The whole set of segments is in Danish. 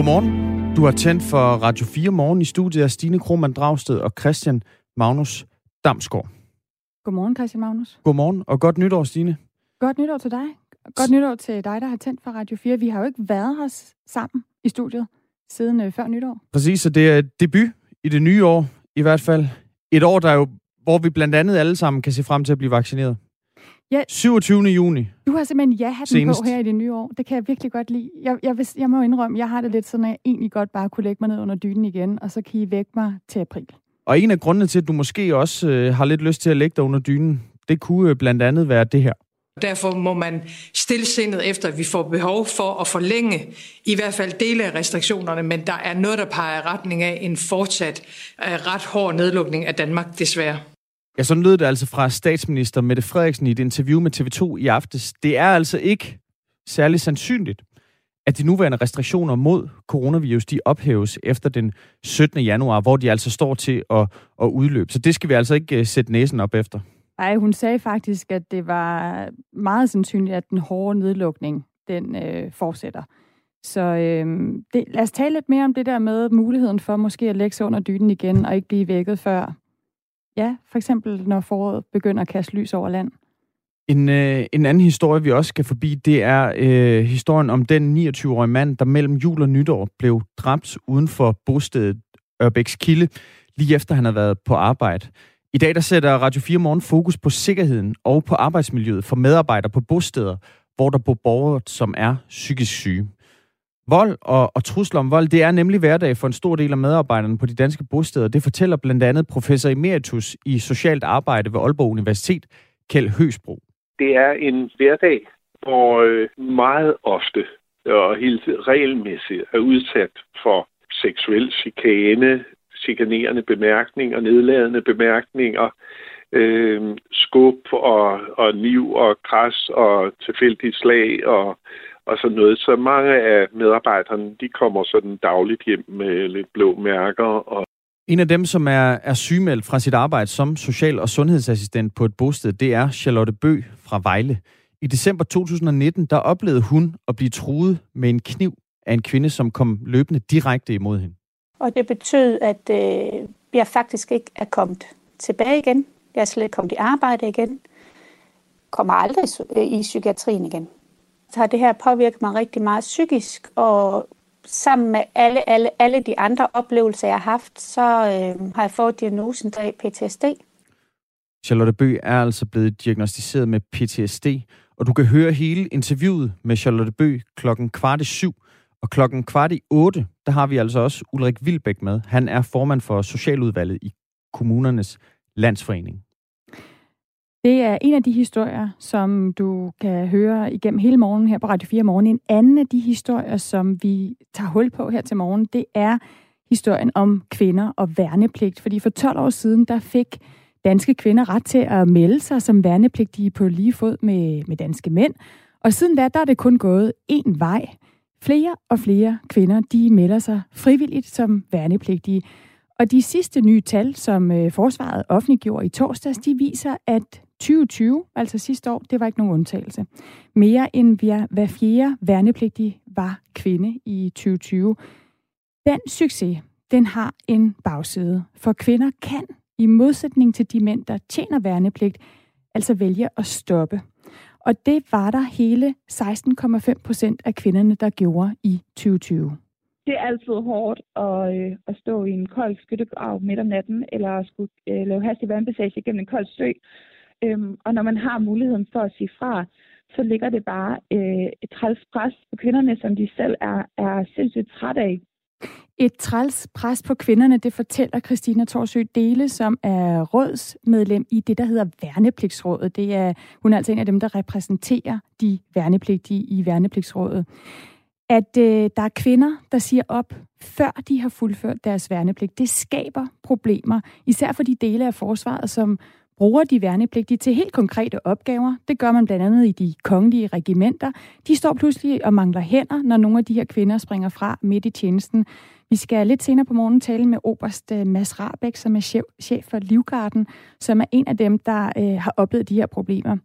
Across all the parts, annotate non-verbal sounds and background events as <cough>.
Godmorgen. Du har tændt for Radio 4 morgen i studiet af Stine Krohmann Dragsted og Christian Magnus Damsgaard. Godmorgen, Christian Magnus. Godmorgen, og godt nytår, Stine. Godt nytår til dig. Godt nytår til dig, der har tændt for Radio 4. Vi har jo ikke været her sammen i studiet siden øh, før nytår. Præcis, så det er debut i det nye år, i hvert fald. Et år, der jo, hvor vi blandt andet alle sammen kan se frem til at blive vaccineret. Ja. 27. juni. Du har simpelthen ja-hatten på her i det nye år. Det kan jeg virkelig godt lide. Jeg, jeg, vil, jeg må indrømme, jeg har det lidt sådan, at jeg egentlig godt bare kunne lægge mig ned under dynen igen, og så kan I vække mig til april. Og en af grundene til, at du måske også øh, har lidt lyst til at lægge dig under dynen, det kunne øh, blandt andet være det her. Derfor må man stillesindet efter, at vi får behov for at forlænge i hvert fald dele af restriktionerne, men der er noget, der peger i retning af en fortsat uh, ret hård nedlukning af Danmark, desværre. Ja, sådan lød det altså fra statsminister Mette Frederiksen i et interview med TV2 i aftes. Det er altså ikke særlig sandsynligt, at de nuværende restriktioner mod coronavirus, de ophæves efter den 17. januar, hvor de altså står til at, at udløbe. Så det skal vi altså ikke uh, sætte næsen op efter. Nej, hun sagde faktisk, at det var meget sandsynligt, at den hårde nedlukning, den øh, fortsætter. Så øh, det, lad os tale lidt mere om det der med muligheden for måske at lægge sig under dynen igen og ikke blive vækket før. Ja, for eksempel når foråret begynder at kaste lys over land. En, øh, en anden historie, vi også skal forbi, det er øh, historien om den 29-årige mand, der mellem jul og nytår blev dræbt uden for bostedet Ørbæks Kilde, lige efter han havde været på arbejde. I dag der sætter Radio 4 Morgen fokus på sikkerheden og på arbejdsmiljøet for medarbejdere på bosteder, hvor der bor borgere, som er psykisk syge. Vold og, og trusler om vold, det er nemlig hverdag for en stor del af medarbejderne på de danske bosteder. Det fortæller blandt andet professor emeritus i socialt arbejde ved Aalborg Universitet, Kjeld Høsbro. Det er en hverdag, hvor øh, meget ofte og helt regelmæssigt er udsat for seksuel chikane, chikanerende bemærkninger, nedladende bemærkninger, øh, skub og, og niv og kras og tilfældige slag og, og sådan noget. Så mange af medarbejderne, de kommer sådan dagligt hjem med lidt blå mærker. Og En af dem, som er, er sygemeldt fra sit arbejde som social- og sundhedsassistent på et bosted, det er Charlotte Bø fra Vejle. I december 2019, der oplevede hun at blive truet med en kniv af en kvinde, som kom løbende direkte imod hende. Og det betød, at øh, jeg faktisk ikke er kommet tilbage igen. Jeg er slet ikke kommet i arbejde igen. Kommer aldrig i, i psykiatrien igen. Så har det her påvirket mig rigtig meget psykisk, og sammen med alle, alle, alle de andre oplevelser, jeg har haft, så øh, har jeg fået diagnosen af PTSD. Charlotte Bø er altså blevet diagnostiseret med PTSD, og du kan høre hele interviewet med Charlotte Bø klokken kvart i syv. Og klokken kvart i otte, der har vi altså også Ulrik Vilbæk med. Han er formand for Socialudvalget i Kommunernes Landsforening. Det er en af de historier, som du kan høre igennem hele morgenen her på Radio 4 Morgen. En anden af de historier, som vi tager hul på her til morgen, det er historien om kvinder og værnepligt. Fordi for 12 år siden, der fik danske kvinder ret til at melde sig som værnepligtige på lige fod med, med danske mænd. Og siden da, der er det kun gået én vej. Flere og flere kvinder, de melder sig frivilligt som værnepligtige. Og de sidste nye tal, som øh, forsvaret offentliggjorde i torsdags, de viser, at 2020, altså sidste år, det var ikke nogen undtagelse. Mere end hver, hver fjerde værnepligtige var kvinde i 2020. Den succes, den har en bagside, for kvinder kan, i modsætning til de mænd, der tjener værnepligt, altså vælge at stoppe. Og det var der hele 16,5 procent af kvinderne, der gjorde i 2020. Det er altid hårdt at, øh, at stå i en kold skyttegrav midt om natten, eller at skulle øh, lave hastig vandpassage gennem en kold sø. Øhm, og når man har muligheden for at sige fra, så ligger det bare øh, et træls pres på kvinderne, som de selv er, er sindssygt træt af. Et træls pres på kvinderne, det fortæller Christina Torsø Dele, som er rådsmedlem i det, der hedder Værnepligtsrådet. Det er, hun er altså en af dem, der repræsenterer de værnepligtige i Værnepligtsrådet. At øh, der er kvinder, der siger op, før de har fuldført deres værnepligt, det skaber problemer, især for de dele af forsvaret, som bruger de værnepligtige til helt konkrete opgaver. Det gør man blandt andet i de kongelige regimenter. De står pludselig og mangler hænder, når nogle af de her kvinder springer fra midt i tjenesten. Vi skal lidt senere på morgen tale med Oberst øh, Mads Rabeck, som er chef, chef for Livgarden, som er en af dem, der øh, har oplevet de her problemer.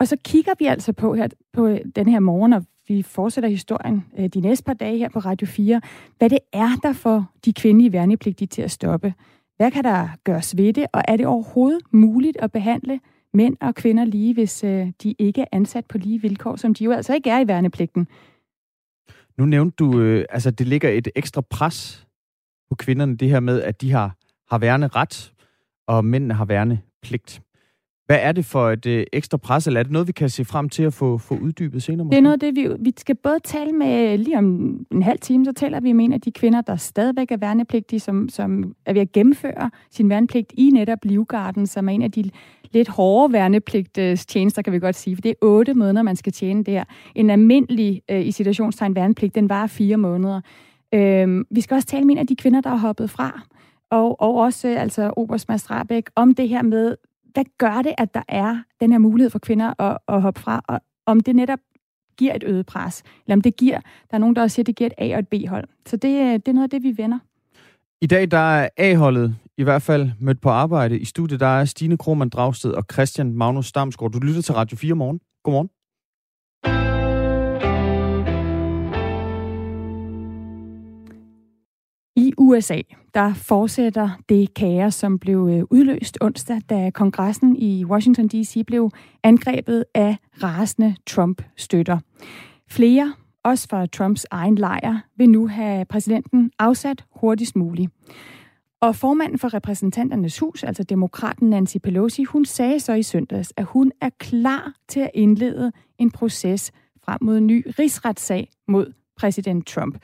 Og så kigger vi altså på her på øh, den her morgen, og vi fortsætter historien øh, de næste par dage her på Radio 4. Hvad det er, der får de kvindelige værnepligtige til at stoppe? Hvad kan der gøres ved det? Og er det overhovedet muligt at behandle mænd og kvinder lige, hvis øh, de ikke er ansat på lige vilkår, som de jo altså ikke er i værnepligten? Nu nævnte du, øh, altså det ligger et ekstra pres på kvinderne, det her med, at de har, har værne ret, og mændene har værne pligt. Hvad er det for et øh, ekstra pres, eller er det noget, vi kan se frem til at få, få uddybet senere? Måske? Det er noget det, vi, vi skal både tale med, øh, lige om en halv time, så taler vi med en af de kvinder, der stadigvæk er værnepligtige, som, som er ved at gennemføre sin værnepligt i netop Livgarden, som er en af de lidt hårde værnepligtstjenester, kan vi godt sige, for det er otte måneder, man skal tjene der. En almindelig, øh, i situationstegn, værnepligt, den var fire måneder. Øh, vi skal også tale med en af de kvinder, der er hoppet fra, og, og også øh, altså Oberst Mads Rabeck, om det her med, hvad gør det, at der er den her mulighed for kvinder at, at hoppe fra, og om det netop giver et øget pres, eller om det giver, der er nogen, der også siger, at det giver et A- og et B-hold. Så det, øh, det er noget af det, vi vender. I dag der er A-holdet i hvert fald mødt på arbejde. I studiet der er Stine Krohmann Dragsted og Christian Magnus Stamsgaard. Du lytter til Radio 4 morgen. Godmorgen. USA, der fortsætter det kaos, som blev øh, udløst onsdag, da kongressen i Washington D.C. blev angrebet af rasende Trump-støtter. Flere, også fra Trumps egen lejr, vil nu have præsidenten afsat hurtigst muligt. Og formanden for repræsentanternes hus, altså demokraten Nancy Pelosi, hun sagde så i søndags, at hun er klar til at indlede en proces frem mod en ny rigsretssag mod præsident Trump.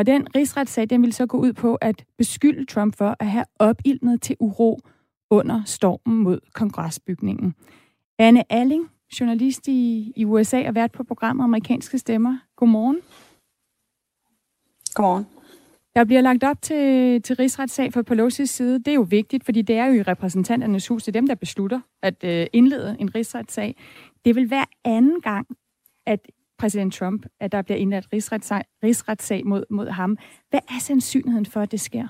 Og den rigsretssag, den vil så gå ud på at beskylde Trump for at have opildnet til uro under stormen mod kongresbygningen. Anne Alling, journalist i, i USA og vært på programmet Amerikanske Stemmer. Godmorgen. Godmorgen. Der bliver lagt op til, til rigsretssag fra Pelosi's side. Det er jo vigtigt, fordi det er jo i repræsentanternes hus. Det er dem, der beslutter at øh, indlede en rigsretssag. Det vil være anden gang, at præsident Trump, at der bliver indladt rigsretssag, rigsretssag mod, mod ham. Hvad er sandsynligheden for, at det sker?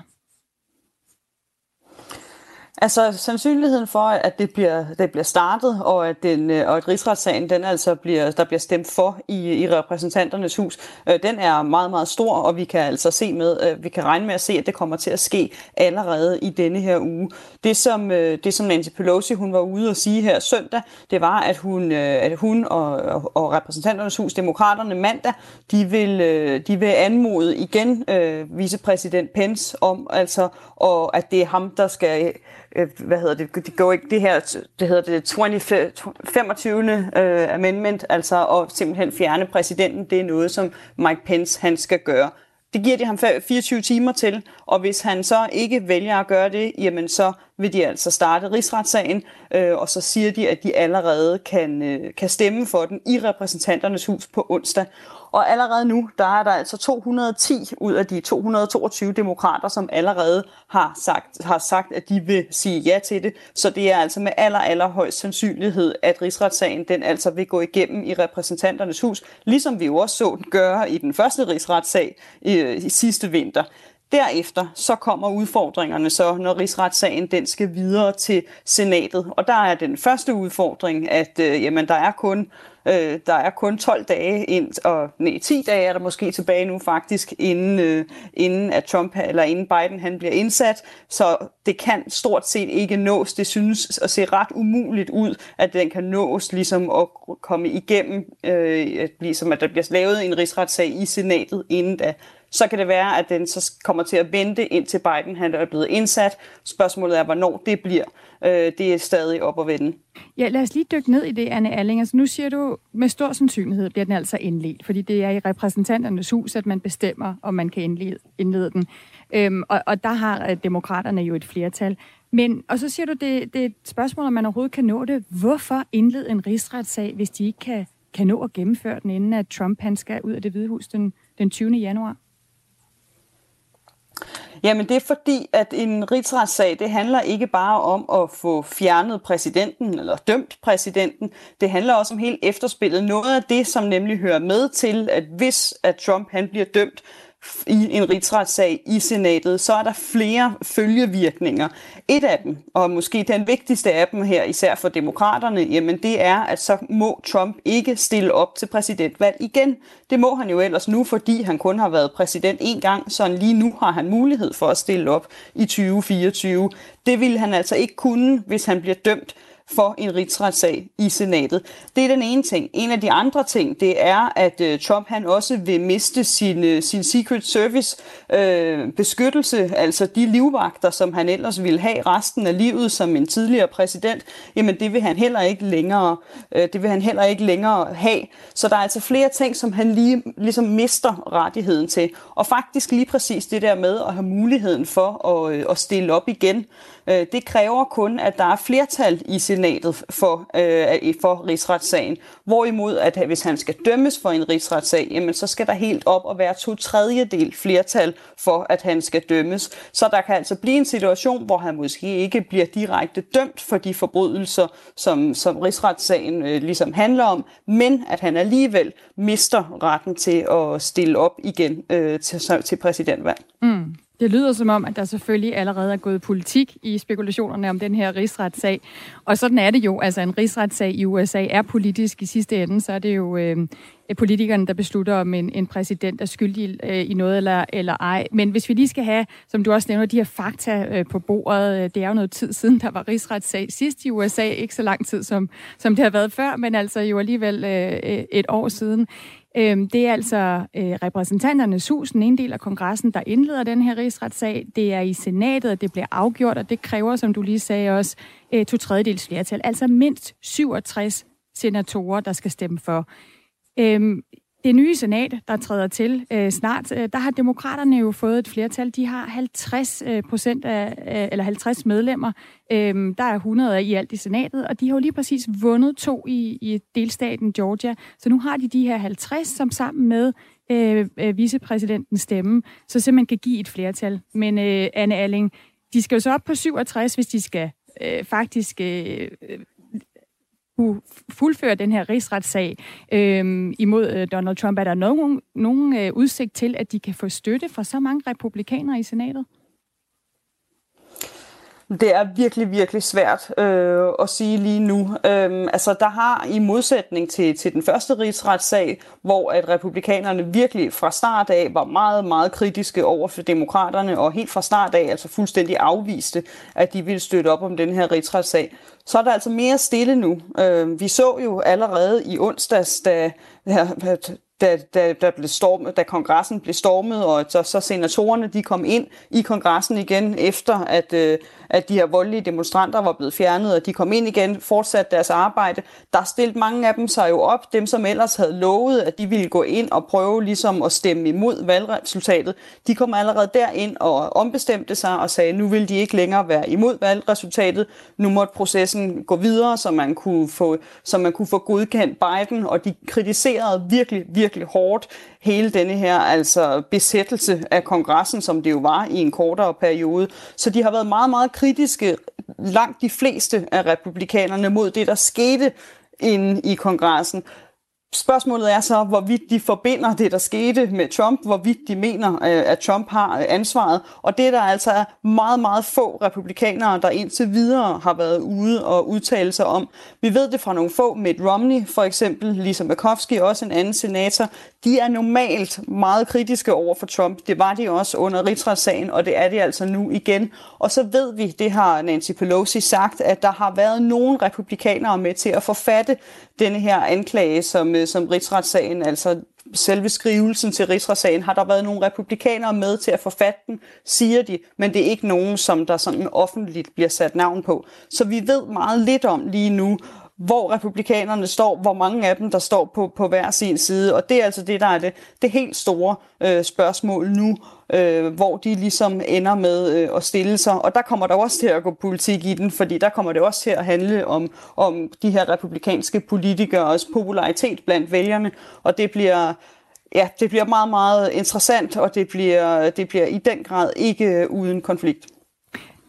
Altså sandsynligheden for, at det bliver, det bliver startet, og at, den, øh, og at rigsretssagen den altså bliver, der bliver stemt for i, i repræsentanternes hus, øh, den er meget, meget stor, og vi kan altså se med, øh, vi kan regne med at se, at det kommer til at ske allerede i denne her uge. Det som, øh, det som Nancy Pelosi hun var ude og sige her søndag, det var, at hun, øh, at hun og, og, og repræsentanternes hus, demokraterne mandag, de vil, øh, de vil anmode igen øh, vicepræsident Pence om, altså, og at det er ham, der skal øh, hvad hedder det, det går ikke, det her, det hedder det 20, 25. Øh, amendment, altså at simpelthen fjerne præsidenten, det er noget, som Mike Pence han skal gøre. Det giver de ham 24 timer til, og hvis han så ikke vælger at gøre det, jamen så vil de altså starte rigsretssagen, øh, og så siger de, at de allerede kan, øh, kan stemme for den i repræsentanternes hus på onsdag. Og allerede nu, der er der altså 210 ud af de 222 demokrater, som allerede har sagt, har sagt, at de vil sige ja til det. Så det er altså med aller, aller højst sandsynlighed, at rigsretssagen den altså vil gå igennem i repræsentanternes hus, ligesom vi jo også så den gøre i den første rigsretssag i, i sidste vinter. Derefter så kommer udfordringerne så, når rigsretssagen den skal videre til senatet. Og der er den første udfordring, at øh, jamen, der er kun Øh, der er kun 12 dage ind, og nej, 10 dage er der måske tilbage nu faktisk, inden, øh, inden at Trump eller inden Biden han bliver indsat. Så det kan stort set ikke nås. Det synes at se ret umuligt ud, at den kan nås ligesom at komme igennem, øh, ligesom at der bliver lavet en rigsretssag i senatet inden da så kan det være, at den så kommer til at vente indtil Biden han er blevet indsat. Spørgsmålet er, hvornår det bliver. Øh, det er stadig op at vende. Ja, lad os lige dykke ned i det, Anne Erling. Altså, nu siger du, med stor sandsynlighed bliver den altså indledt, fordi det er i repræsentanternes hus, at man bestemmer, om man kan indlede, indlede den. Øhm, og, og der har øh, demokraterne jo et flertal. Men, og så siger du, det, det er et spørgsmål, om man overhovedet kan nå det. Hvorfor indlede en rigsretssag, hvis de ikke kan, kan nå at gennemføre den, inden at Trump han skal ud af det hvide hus den, den 20. januar? Jamen det er fordi, at en rigsretssag, det handler ikke bare om at få fjernet præsidenten, eller dømt præsidenten. Det handler også om helt efterspillet. Noget af det, som nemlig hører med til, at hvis at Trump han bliver dømt, i en rigsretssag i senatet, så er der flere følgevirkninger. Et af dem, og måske den vigtigste af dem her, især for demokraterne, jamen det er, at så må Trump ikke stille op til præsidentvalg igen. Det må han jo ellers nu, fordi han kun har været præsident en gang, så lige nu har han mulighed for at stille op i 2024. Det ville han altså ikke kunne, hvis han bliver dømt for en rigsretssag i senatet. Det er den ene ting. En af de andre ting, det er, at øh, Trump han også vil miste sin, øh, sin Secret Service øh, beskyttelse, altså de livvagter, som han ellers ville have resten af livet som en tidligere præsident, jamen det vil han heller ikke længere, øh, det vil han heller ikke længere have. Så der er altså flere ting, som han lige ligesom mister rettigheden til. Og faktisk lige præcis det der med at have muligheden for at, uh, at stille op igen, Øh, det kræver kun, at der er flertal i senatet for, øh, for rigsretssagen. Hvorimod, at hvis han skal dømmes for en rigsretssag, jamen, så skal der helt op og være to tredjedel flertal for, at han skal dømmes. Så der kan altså blive en situation, hvor han måske ikke bliver direkte dømt for de forbrydelser, som, som rigsretssagen øh, ligesom handler om, men at han alligevel mister retten til at stille op igen øh, til, til præsidentvalg. Mm. Det lyder som om, at der selvfølgelig allerede er gået politik i spekulationerne om den her rigsretssag. Og sådan er det jo. Altså en rigsretssag i USA er politisk i sidste ende, så er det jo øh, politikerne, der beslutter, om en, en præsident er skyldig øh, i noget eller, eller ej. Men hvis vi lige skal have, som du også nævner, de her fakta øh, på bordet. Øh, det er jo noget tid siden, der var rigsretssag sidst i USA. Ikke så lang tid, som, som det har været før, men altså jo alligevel øh, øh et år siden. Øhm, det er altså øh, repræsentanternes hus, en del af kongressen, der indleder den her rigsretssag. Det er i senatet, at det bliver afgjort, og det kræver, som du lige sagde også, øh, to tredjedels flertal. Altså mindst 67 senatorer, der skal stemme for. Øhm, det nye senat, der træder til øh, snart, øh, der har demokraterne jo fået et flertal. De har 50 øh, procent af, øh, eller 50 medlemmer. Øh, der er 100 i alt i senatet, og de har jo lige præcis vundet to i, i delstaten Georgia. Så nu har de de her 50, som sammen med øh, øh, vicepræsidentens stemme, så simpelthen kan give et flertal. Men øh, Anne Alling, de skal jo så op på 67, hvis de skal øh, faktisk øh, kunne fuldføre den her rigsretssag øh, imod øh, Donald Trump. Er der nogen, nogen øh, udsigt til, at de kan få støtte fra så mange republikanere i senatet? Det er virkelig, virkelig svært øh, at sige lige nu. Øhm, altså, der har i modsætning til, til den første rigsretssag, hvor at republikanerne virkelig fra start af var meget, meget kritiske over for demokraterne, og helt fra start af altså fuldstændig afviste, at de ville støtte op om den her rigsretssag, så er der altså mere stille nu. Øh, vi så jo allerede i onsdags, da, da, da, da, blev stormet, da kongressen blev stormet, og så, så senatorerne de kom ind i kongressen igen, efter at, øh, at de her voldelige demonstranter var blevet fjernet, og de kom ind igen, fortsatte deres arbejde. Der stillede mange af dem sig jo op, dem som ellers havde lovet, at de ville gå ind og prøve ligesom at stemme imod valgresultatet. De kom allerede derind og ombestemte sig og sagde, nu vil de ikke længere være imod valgresultatet. Nu måtte processen gå videre, så man kunne få, så man kunne få godkendt Biden, og de kritiserede virkelig, virkelig hårdt hele denne her altså besættelse af kongressen, som det jo var i en kortere periode. Så de har været meget, meget kritiske, langt de fleste af republikanerne, mod det, der skete inde i kongressen. Spørgsmålet er så, hvorvidt de forbinder det, der skete med Trump, hvorvidt de mener, øh, at Trump har øh, ansvaret. Og det der altså meget, meget få republikanere, der indtil videre har været ude og udtale sig om. Vi ved det fra nogle få, Mitt Romney for eksempel, Lisa Murkowski, også en anden senator. De er normalt meget kritiske over for Trump. Det var de også under rigsretssagen, og det er de altså nu igen. Og så ved vi, det har Nancy Pelosi sagt, at der har været nogle republikanere med til at forfatte denne her anklage, som, øh, som rigsretssagen, altså selve skrivelsen til rigsretssagen, har der været nogle republikanere med til at forfatte den, siger de, men det er ikke nogen, som der sådan offentligt bliver sat navn på. Så vi ved meget lidt om lige nu, hvor republikanerne står, hvor mange af dem, der står på, på hver sin side. Og det er altså det, der er det, det helt store øh, spørgsmål nu, øh, hvor de ligesom ender med øh, at stille sig. Og der kommer der også til at gå politik i den, fordi der kommer det også til at handle om, om de her republikanske politikers popularitet blandt vælgerne. Og det bliver... Ja, det bliver meget, meget interessant, og det bliver, det bliver i den grad ikke uden konflikt.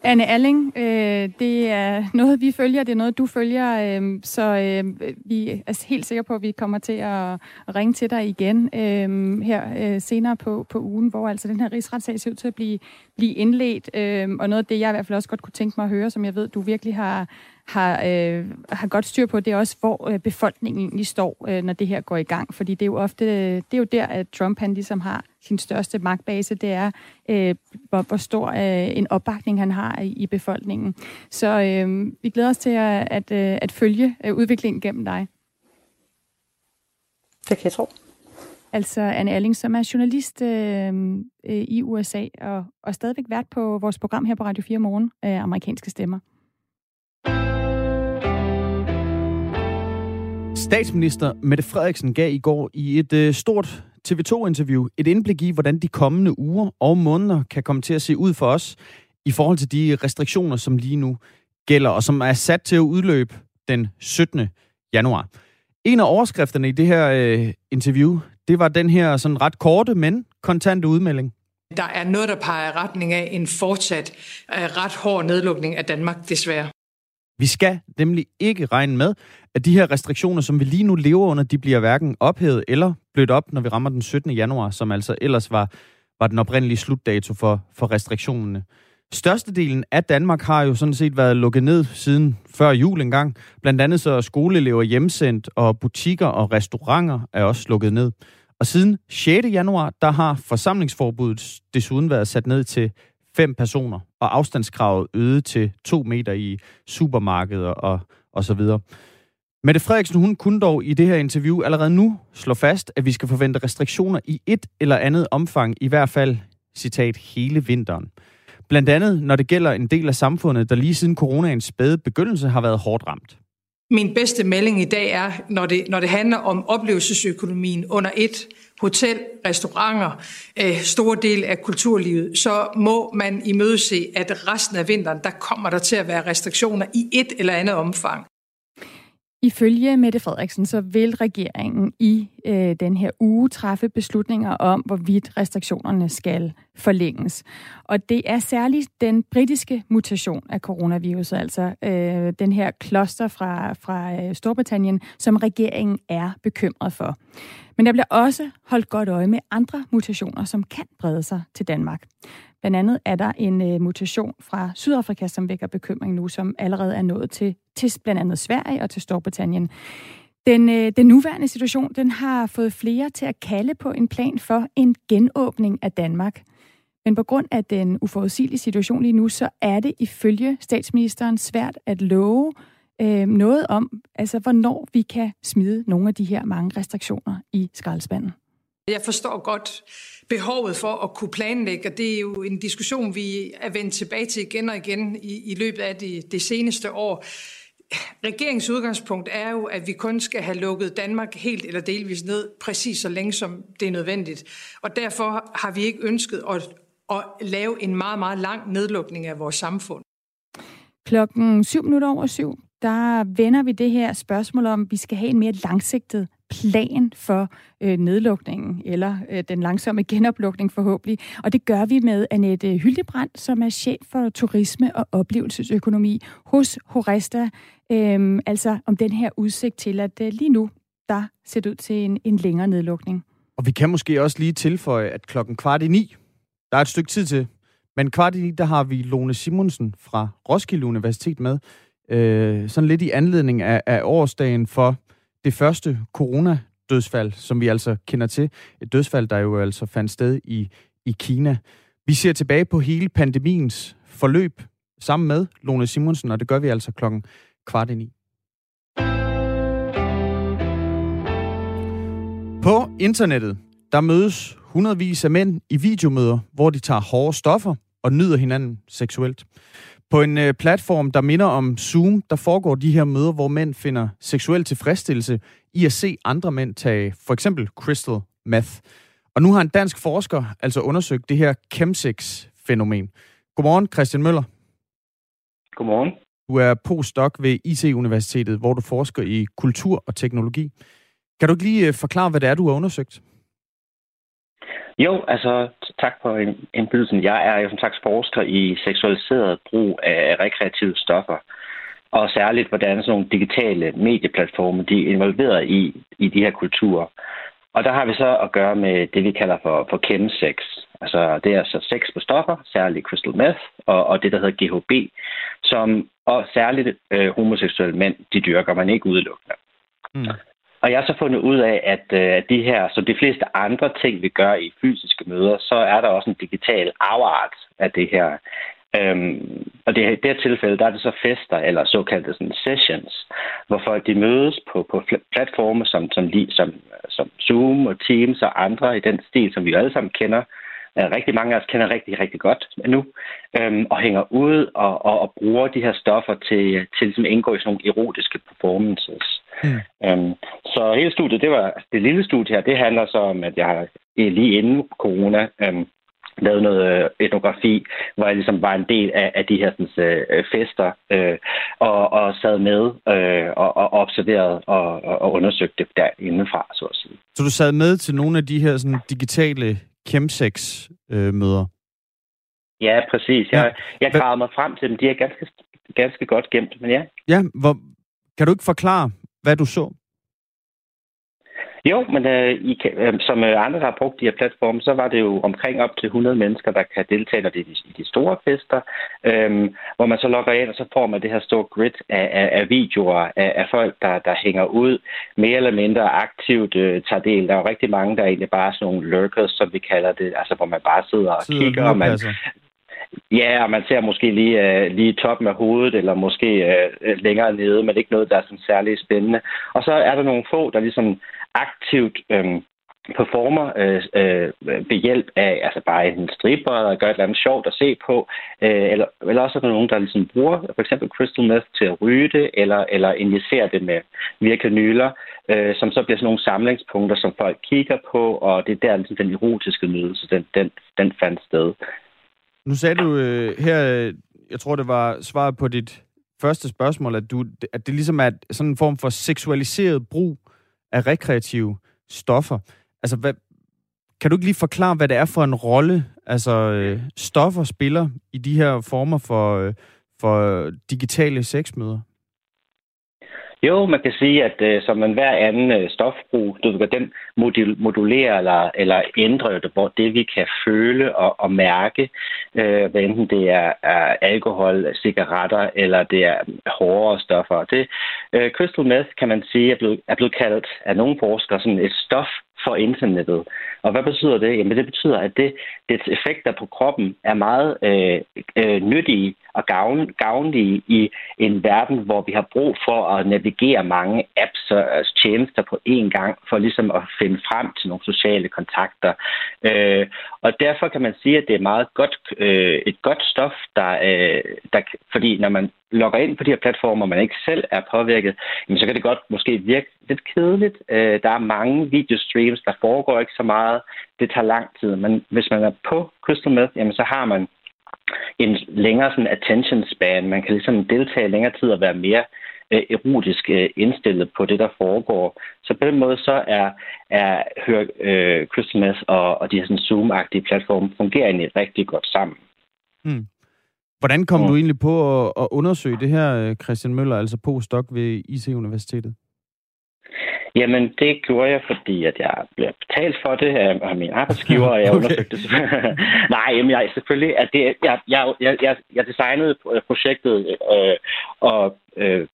Anne Alling, øh, det er noget, vi følger, det er noget, du følger, øh, så øh, vi er helt sikre på, at vi kommer til at ringe til dig igen øh, her øh, senere på, på ugen, hvor altså den her rigsretssag ser ud til at blive, blive indledt, øh, og noget af det, jeg i hvert fald også godt kunne tænke mig at høre, som jeg ved, du virkelig har, har, øh, har godt styr på, det er også, hvor øh, befolkningen egentlig står, øh, når det her går i gang. Fordi det er jo ofte, det er jo der, at Trump han ligesom har sin største magtbase, det er, øh, hvor, hvor stor øh, en opbakning han har i, i befolkningen. Så øh, vi glæder os til at, at, øh, at følge øh, udviklingen gennem dig. Det kan jeg tro. Altså Anne Erling, som er journalist øh, øh, i USA og, og stadigvæk vært på vores program her på Radio 4 Morgen, øh, Amerikanske Stemmer. Statsminister Mette Frederiksen gav i går i et øh, stort TV2-interview et indblik i, hvordan de kommende uger og måneder kan komme til at se ud for os i forhold til de restriktioner, som lige nu gælder, og som er sat til at udløbe den 17. januar. En af overskrifterne i det her øh, interview, det var den her sådan ret korte, men kontante udmelding. Der er noget, der peger i retning af en fortsat øh, ret hård nedlukning af Danmark, desværre. Vi skal nemlig ikke regne med, at de her restriktioner, som vi lige nu lever under, de bliver hverken ophævet eller blødt op, når vi rammer den 17. januar, som altså ellers var, var den oprindelige slutdato for, for restriktionerne. Størstedelen af Danmark har jo sådan set været lukket ned siden før jul engang. Blandt andet så er skoleelever hjemsendt, og butikker og restauranter er også lukket ned. Og siden 6. januar, der har forsamlingsforbuddet desuden været sat ned til fem personer, og afstandskravet øget til to meter i supermarkeder og, og så videre. Mette Frederiksen, hun kunne dog i det her interview allerede nu slå fast, at vi skal forvente restriktioner i et eller andet omfang, i hvert fald, citat, hele vinteren. Blandt andet, når det gælder en del af samfundet, der lige siden coronaens spæde begyndelse har været hårdt ramt. Min bedste melding i dag er, når det, når det handler om oplevelsesøkonomien under et, hotel, restauranter, øh, store del af kulturlivet, så må man imødese, at resten af vinteren, der kommer der til at være restriktioner i et eller andet omfang. Ifølge Mette Frederiksen, så vil regeringen i øh, den her uge træffe beslutninger om, hvorvidt restriktionerne skal forlænges. Og det er særligt den britiske mutation af coronavirus, altså øh, den her kloster fra, fra øh, Storbritannien, som regeringen er bekymret for. Men der bliver også holdt godt øje med andre mutationer, som kan brede sig til Danmark. Blandt andet er der en øh, mutation fra Sydafrika, som vækker bekymring nu, som allerede er nået til, til blandt andet Sverige og til Storbritannien. Den, øh, den nuværende situation den har fået flere til at kalde på en plan for en genåbning af Danmark. Men på grund af den uforudsigelige situation lige nu, så er det ifølge statsministeren svært at love øh, noget om, altså hvornår vi kan smide nogle af de her mange restriktioner i skraldespanden. Jeg forstår godt behovet for at kunne planlægge, og det er jo en diskussion, vi er vendt tilbage til igen og igen i, i løbet af det, det seneste år. Regeringens udgangspunkt er jo, at vi kun skal have lukket Danmark helt eller delvis ned, præcis så længe som det er nødvendigt. Og derfor har vi ikke ønsket at, at lave en meget, meget lang nedlukning af vores samfund. Klokken 7 minutter over syv, der vender vi det her spørgsmål om, vi skal have en mere langsigtet plan for øh, nedlukningen, eller øh, den langsomme genoplukning forhåbentlig. Og det gør vi med Annette Hyldebrand, som er chef for turisme og oplevelsesøkonomi hos Horesta. Øhm, altså om den her udsigt til, at øh, lige nu, der ser det ud til en, en længere nedlukning. Og vi kan måske også lige tilføje, at klokken kvart i ni, der er et stykke tid til, men kvart i ni, der har vi Lone Simonsen fra Roskilde Universitet med, øh, sådan lidt i anledning af, af årsdagen for det første corona-dødsfald, som vi altså kender til. Et dødsfald, der jo altså fandt sted i, i Kina. Vi ser tilbage på hele pandemiens forløb sammen med Lone Simonsen, og det gør vi altså klokken kvart i ni. På internettet, der mødes hundredvis af mænd i videomøder, hvor de tager hårde stoffer og nyder hinanden seksuelt. På en øh, platform, der minder om Zoom, der foregår de her møder, hvor mænd finder seksuel tilfredsstillelse i at se andre mænd tage for eksempel crystal meth. Og nu har en dansk forsker altså undersøgt det her chemsex-fænomen. Godmorgen, Christian Møller. Godmorgen. Du er postdoc ved IT-universitetet, hvor du forsker i kultur og teknologi. Kan du ikke lige øh, forklare, hvad det er, du har undersøgt? Jo, altså tak for indbydelsen. Jeg er jo som sagt forsker i seksualiseret brug af rekreative stoffer, og særligt hvordan sådan nogle digitale medieplatforme de er involveret i, i de her kulturer. Og der har vi så at gøre med det, vi kalder for, for chemsex. Altså det er altså sex på stoffer, særligt crystal meth, og, og det, der hedder GHB, som og særligt øh, homoseksuelle mænd, de dyrker man ikke udelukkende. Mm. Og jeg har så fundet ud af, at øh, de her, så de fleste andre ting, vi gør i fysiske møder, så er der også en digital afart af det her. Øhm, og det, i det her tilfælde, der er det så fester, eller såkaldte sådan, sessions, hvor folk de mødes på, på platforme som, som, som, som Zoom og Teams og andre i den stil, som vi alle sammen kender, rigtig mange af os kender rigtig, rigtig godt nu, øhm, og hænger ud og, og, og bruger de her stoffer til, til ligesom at indgå i sådan nogle erotiske performances. Mm. Øhm, så hele studiet, det var det lille studie her, det handler så om, at jeg lige inden corona øhm, lavet noget øh, etnografi, hvor jeg ligesom var en del af, af de her sådan, øh, fester, øh, og, og sad med øh, og, og observerede og, og undersøgte det derindefra, så at sige. Så du sad med til nogle af de her sådan, digitale chemsex-møder? Øh, ja, præcis. Jeg, ja. jeg gravede mig frem til dem. De er ganske, ganske godt gemt, men ja. Ja, hvor, kan du ikke forklare, hvad du så? Jo, men øh, I kan, øh, som øh, andre har brugt de her platforme, så var det jo omkring op til 100 mennesker, der kan deltage når det er i de store fester, øh, hvor man så logger ind, og så får man det her store grid af, af, af videoer af, af folk, der, der hænger ud, mere eller mindre aktivt øh, tager del. Der er jo rigtig mange, der er egentlig bare sådan nogle lurkers, som vi kalder det, altså hvor man bare sidder og sidder kigger, og man. Ja, og man ser måske lige, uh, lige toppen af hovedet, eller måske uh, længere nede, men ikke noget, der er sådan særlig spændende. Og så er der nogle få, der ligesom aktivt øh, performer øh, øh, ved hjælp af altså bare en stripper, og gør et eller andet sjovt at se på, øh, eller, eller også er der nogen, der ligesom bruger for eksempel crystal meth til at ryge det, eller, eller injicere det med virkanyler, øh, som så bliver sådan nogle samlingspunkter, som folk kigger på, og det er der ligesom, den erotiske nydelse, den, den, den fandt sted. Nu sagde du øh, her, jeg tror det var svaret på dit første spørgsmål, at, du, at det ligesom er sådan en form for seksualiseret brug af rekreative stoffer. Altså, hvad, kan du ikke lige forklare, hvad det er for en rolle, altså øh, stoffer spiller i de her former for, øh, for digitale sexmøder? Jo, man kan sige, at øh, som en hver anden øh, stofbrug, du ved, den modulere eller, eller ændre det, hvor det vi kan føle og, og mærke, øh, hvad enten det er, er alkohol, cigaretter eller det er hårdere stoffer. Det, øh, crystal meth, kan man sige, er blevet, er blevet kaldt af nogle forskere sådan et stof for internettet. Og hvad betyder det? Jamen det betyder, at det, dets effekter på kroppen er meget øh, øh, nyttige og gavn, gavnlige i en verden, hvor vi har brug for at navigere mange apps og øh, tjenester på én gang, for ligesom at finde frem til nogle sociale kontakter. Øh, og derfor kan man sige, at det er meget godt, øh, et godt stof, der, øh, der, fordi når man logger ind på de her platformer, og man ikke selv er påvirket, jamen, så kan det godt måske virke lidt kedeligt. Øh, der er mange videostreams, der foregår ikke så meget. Det tager lang tid. Men hvis man er på Crystal Meth, jamen, så har man en længere sådan attention span. Man kan ligesom deltage længere tid og være mere øh, erotisk øh, indstillet på det, der foregår. Så på den måde så er, er hør, øh, Crystal Meth og, og de her sådan Zoom-agtige platforme fungerer egentlig rigtig godt sammen. Mm. Hvordan kom ja. du egentlig på at, at undersøge det her, øh, Christian Møller, altså postdoc ved IC-universitetet? Jamen, det gjorde jeg, fordi at jeg blev betalt for det af min arbejdsgiver, og jeg <laughs> okay. undersøgte det. <laughs> Nej, jamen, jeg, selvfølgelig, at det, jeg, jeg, jeg, jeg designede projektet, øh, og øh,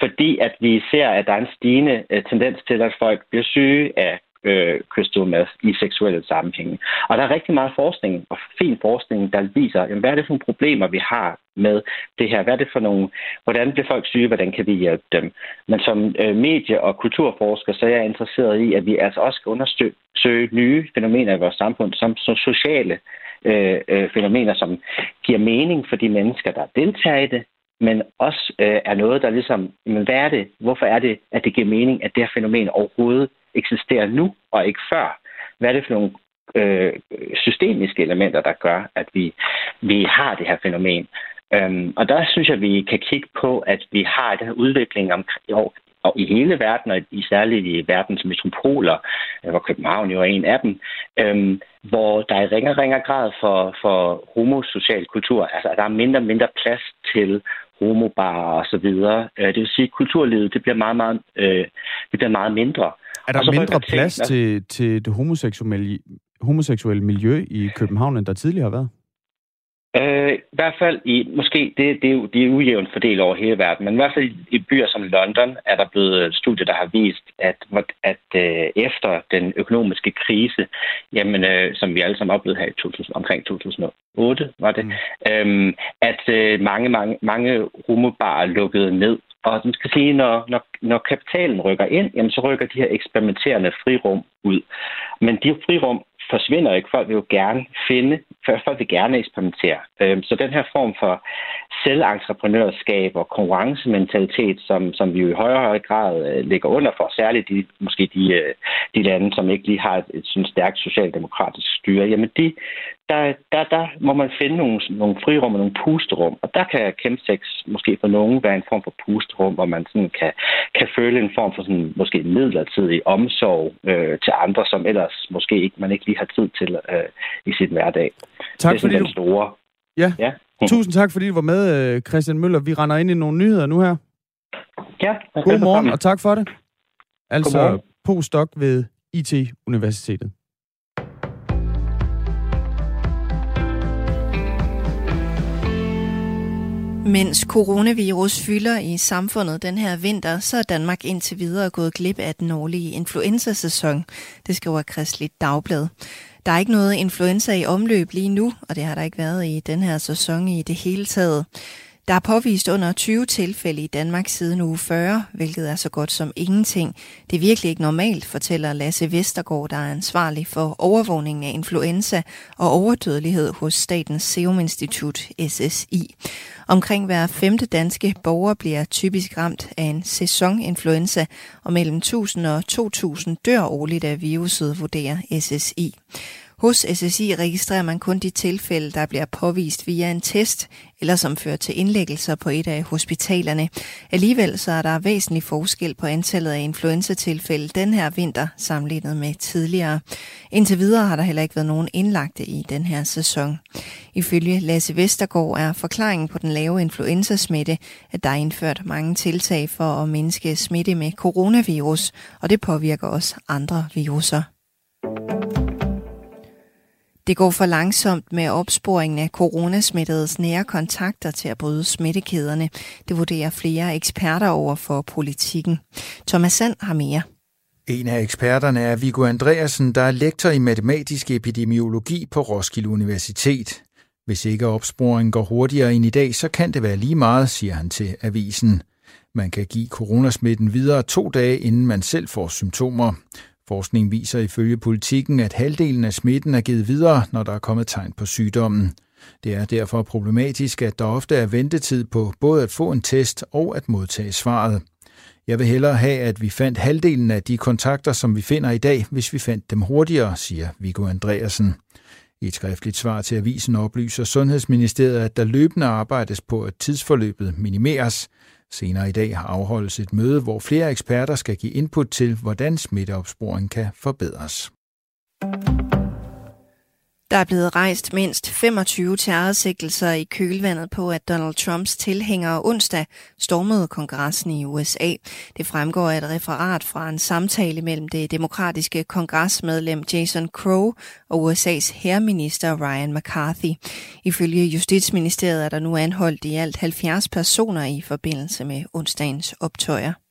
fordi at vi ser, at der er en stigende øh, tendens til, at folk bliver syge af øh, crystal meth i seksuelle sammenhænge. Og der er rigtig meget forskning, og fin forskning, der viser, jamen, hvad er det for nogle problemer, vi har med det her? Hvad er det for nogle, hvordan bliver folk syge? Hvordan kan vi hjælpe dem? Men som øh, medie- og kulturforsker, så er jeg interesseret i, at vi altså også skal undersøge nye fænomener i vores samfund, som, som sociale øh, øh, fænomener, som giver mening for de mennesker, der deltager i det, men også øh, er noget, der ligesom, men hvad er det? Hvorfor er det, at det giver mening, at det her fænomen overhovedet eksisterer nu og ikke før? Hvad er det for nogle øh, systemiske elementer, der gør, at vi, vi har det her fænomen? Øhm, og der synes jeg, at vi kan kigge på, at vi har den her udvikling om, jo, og i hele verden, og i særligt i verdens metropoler, øh, hvor København jo er en af dem, øhm, hvor der er ringer ringer grad for, for homosocial kultur. Altså, der er mindre og mindre plads til homobarer og så videre. Øh, det vil sige, at kulturlivet det bliver meget, meget, øh, det bliver meget mindre. Er der mindre plads ting, til, til det homoseksuelle, homoseksuelle miljø i København, end der tidligere har været? Øh, I hvert fald i, måske, det, det, er, det er ujævnt fordelt over hele verden, men i hvert fald i, byer som London er der blevet studier, der har vist, at, at øh, efter den økonomiske krise, jamen, øh, som vi alle sammen oplevede her i 2000, omkring 2008, var det, mm. øh, at øh, mange, mange, mange rumebarer lukkede ned. Og man skal sige, når, når, når kapitalen rykker ind, jamen, så rykker de her eksperimenterende frirum ud. Men de frirum forsvinder ikke. Folk vil jo gerne finde, folk vil gerne eksperimentere. Øhm, så den her form for selventreprenørskab og konkurrencementalitet, som, som vi jo i højere og højere grad øh, ligger under for, særligt de, måske de, øh, de lande, som ikke lige har et, et sådan stærkt socialdemokratisk styre, jamen de, der, der, der må man finde nogle, nogle frirum og nogle pusterum, og der kan chemsex måske for nogen være en form for pusterum, hvor man sådan kan, kan føle en form for sådan, måske midlertidig omsorg øh, til andre, som ellers måske ikke, man ikke lige har tid til øh, i sit hverdag. Tak det er fordi du... store. Ja. ja. Tusind tak, fordi du var med, øh, Christian Møller. Vi render ind i nogle nyheder nu her. Ja. God morgen, og tak for det. Altså postdoc ved IT-universitetet. Mens coronavirus fylder i samfundet den her vinter, så er Danmark indtil videre gået glip af den årlige influenzasæson. Det skriver Kristeligt Dagblad. Der er ikke noget influenza i omløb lige nu, og det har der ikke været i den her sæson i det hele taget. Der er påvist under 20 tilfælde i Danmark siden uge 40, hvilket er så godt som ingenting. Det er virkelig ikke normalt, fortæller Lasse Vestergaard, der er ansvarlig for overvågningen af influenza og overdødelighed hos Statens Serum Institut, SSI. Omkring hver femte danske borger bliver typisk ramt af en sæsoninfluenza, og mellem 1000 og 2000 dør årligt af viruset, vurderer SSI. Hos SSI registrerer man kun de tilfælde, der bliver påvist via en test, eller som fører til indlæggelser på et af hospitalerne. Alligevel så er der væsentlig forskel på antallet af influenzatilfælde den her vinter sammenlignet med tidligere. Indtil videre har der heller ikke været nogen indlagte i den her sæson. Ifølge Lasse Vestergaard er forklaringen på den lave influenzasmitte, at der er indført mange tiltag for at mindske smitte med coronavirus, og det påvirker også andre viruser. Det går for langsomt med opsporingen af coronasmittedes nære kontakter til at bryde smittekæderne. Det vurderer flere eksperter over for politikken. Thomas Sand har mere. En af eksperterne er Viggo Andreasen, der er lektor i matematisk epidemiologi på Roskilde Universitet. Hvis ikke opsporingen går hurtigere end i dag, så kan det være lige meget, siger han til avisen. Man kan give coronasmitten videre to dage, inden man selv får symptomer. Forskning viser ifølge politikken, at halvdelen af smitten er givet videre, når der er kommet tegn på sygdommen. Det er derfor problematisk, at der ofte er ventetid på både at få en test og at modtage svaret. Jeg vil hellere have, at vi fandt halvdelen af de kontakter, som vi finder i dag, hvis vi fandt dem hurtigere, siger Viggo Andreasen. I et skriftligt svar til avisen oplyser Sundhedsministeriet, at der løbende arbejdes på, at tidsforløbet minimeres. Senere i dag har afholdes et møde, hvor flere eksperter skal give input til, hvordan smitteopsporing kan forbedres. Der er blevet rejst mindst 25 terrorsigtelser i kølvandet på, at Donald Trumps tilhængere onsdag stormede kongressen i USA. Det fremgår af et referat fra en samtale mellem det demokratiske kongresmedlem Jason Crow og USA's herreminister Ryan McCarthy. Ifølge Justitsministeriet er der nu anholdt i alt 70 personer i forbindelse med onsdagens optøjer.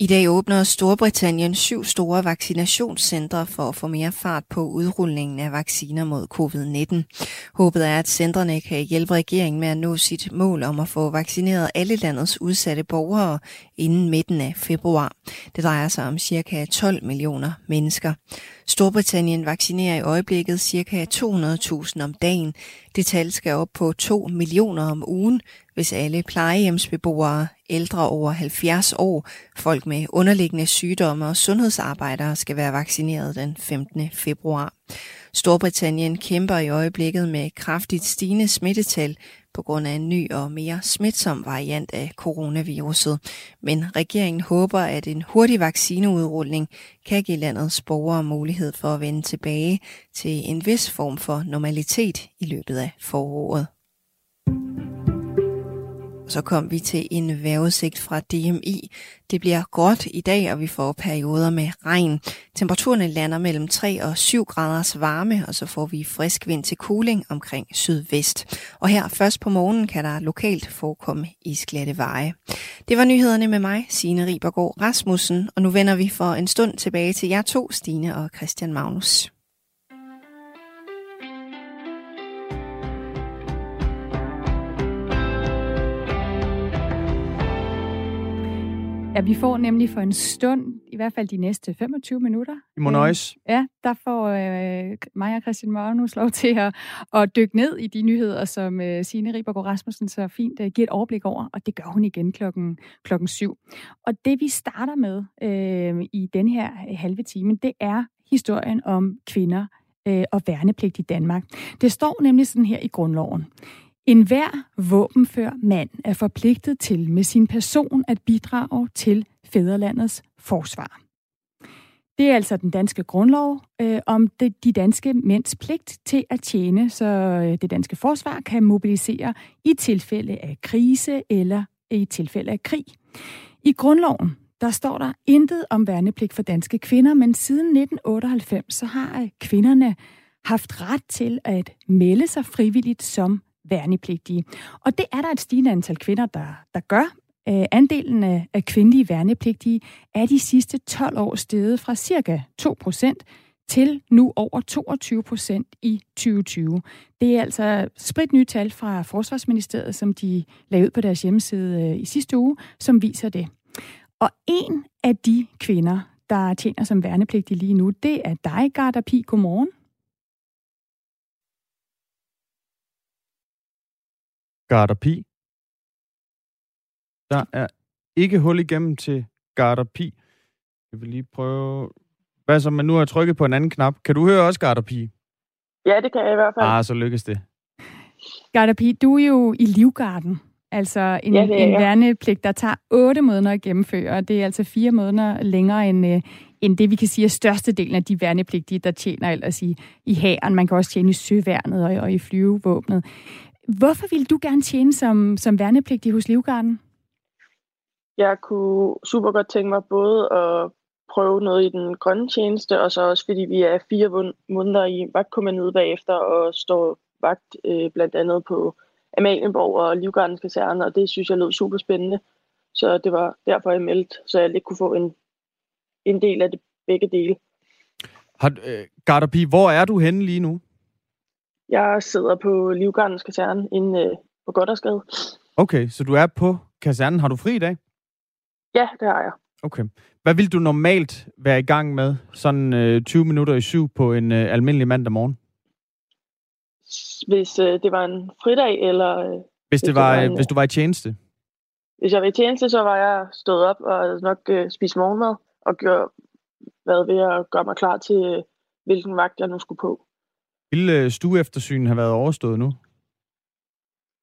I dag åbner Storbritannien syv store vaccinationscentre for at få mere fart på udrulningen af vacciner mod covid-19. Håbet er, at centrene kan hjælpe regeringen med at nå sit mål om at få vaccineret alle landets udsatte borgere inden midten af februar. Det drejer sig om ca. 12 millioner mennesker. Storbritannien vaccinerer i øjeblikket ca. 200.000 om dagen. Det tal skal op på 2 millioner om ugen, hvis alle plejehjemsbeboere, ældre over 70 år, folk med underliggende sygdomme og sundhedsarbejdere skal være vaccineret den 15. februar. Storbritannien kæmper i øjeblikket med kraftigt stigende smittetal på grund af en ny og mere smitsom variant af coronaviruset. Men regeringen håber, at en hurtig vaccineudrulning kan give landets borgere mulighed for at vende tilbage til en vis form for normalitet i løbet af foråret. Så kom vi til en vejrudsigt fra DMI. Det bliver godt i dag, og vi får perioder med regn. Temperaturerne lander mellem 3 og 7 graders varme, og så får vi frisk vind til cooling omkring sydvest. Og her først på morgenen kan der lokalt forekomme isglatte veje. Det var nyhederne med mig, Signe Ribergaard Rasmussen, og nu vender vi for en stund tilbage til jer to, Stine og Christian Magnus. Ja, vi får nemlig for en stund, i hvert fald de næste 25 minutter. I må nøjes. Øh, ja, der får øh, mig og Christian Magnus lov til at, at dykke ned i de nyheder, som øh, Signe Ribergaard Rasmussen så fint øh, giver et overblik over, og det gør hun igen klokken, klokken syv. Og det vi starter med øh, i den her halve time, det er historien om kvinder øh, og værnepligt i Danmark. Det står nemlig sådan her i grundloven. En hver våbenfør mand er forpligtet til med sin person at bidrage til fædrelandets forsvar. Det er altså den danske grundlov øh, om det, de danske mænds pligt til at tjene, så øh, det danske forsvar kan mobilisere i tilfælde af krise eller i tilfælde af krig. I grundloven der står der intet om værnepligt for danske kvinder, men siden 1998 så har øh, kvinderne haft ret til at melde sig frivilligt som værnepligtige. Og det er der et stigende antal kvinder, der, der gør. Øh, andelen af kvindelige værnepligtige er de sidste 12 år steget fra cirka 2 procent til nu over 22 procent i 2020. Det er altså sprit nye tal fra Forsvarsministeriet, som de lavede ud på deres hjemmeside øh, i sidste uge, som viser det. Og en af de kvinder, der tjener som værnepligtig lige nu, det er dig, Garda Pi. Godmorgen. Garter Pi. Der er ikke hul igennem til Garter Pi. Jeg vil lige prøve... Hvad så, man nu har trykket på en anden knap. Kan du høre også Garter Pi? Ja, det kan jeg i hvert fald. Ah, så lykkes det. Garter Pi, du er jo i Livgarden. Altså en, ja, er, en værnepligt, der tager otte måneder at gennemføre. Det er altså fire måneder længere end, øh, end det, vi kan sige er størstedelen af de værnepligtige, der tjener ellers i, i hæren. Man kan også tjene i søværnet og, og i flyvevåbnet. Hvorfor ville du gerne tjene som, som værnepligtig hos Livgarden? Jeg kunne super godt tænke mig både at prøve noget i den grønne tjeneste, og så også fordi vi er fire måneder i vagtkommandet bagefter og står vagt øh, blandt andet på Amalienborg og Livgardens kaserne, og det synes jeg lød super spændende. Så det var derfor, jeg meldte, så jeg lidt kunne få en, en del af det begge dele. Har, øh, Garderpi, hvor er du henne lige nu? Jeg sidder på Livgardens kaserne inde øh, på Goddersgade. Okay, så du er på kasernen. Har du fri i dag? Ja, det har jeg. Okay. Hvad vil du normalt være i gang med, sådan øh, 20 minutter i syv på en øh, almindelig mandag morgen? Hvis øh, det var en fridag, eller... Øh, hvis, hvis, det var, det var en, hvis du var i tjeneste? Hvis jeg var i tjeneste, så var jeg stået op og nok øh, spist morgenmad, og gjort, været ved at gøre mig klar til, øh, hvilken vagt jeg nu skulle på. Vil øh, stueeftersyn have været overstået nu?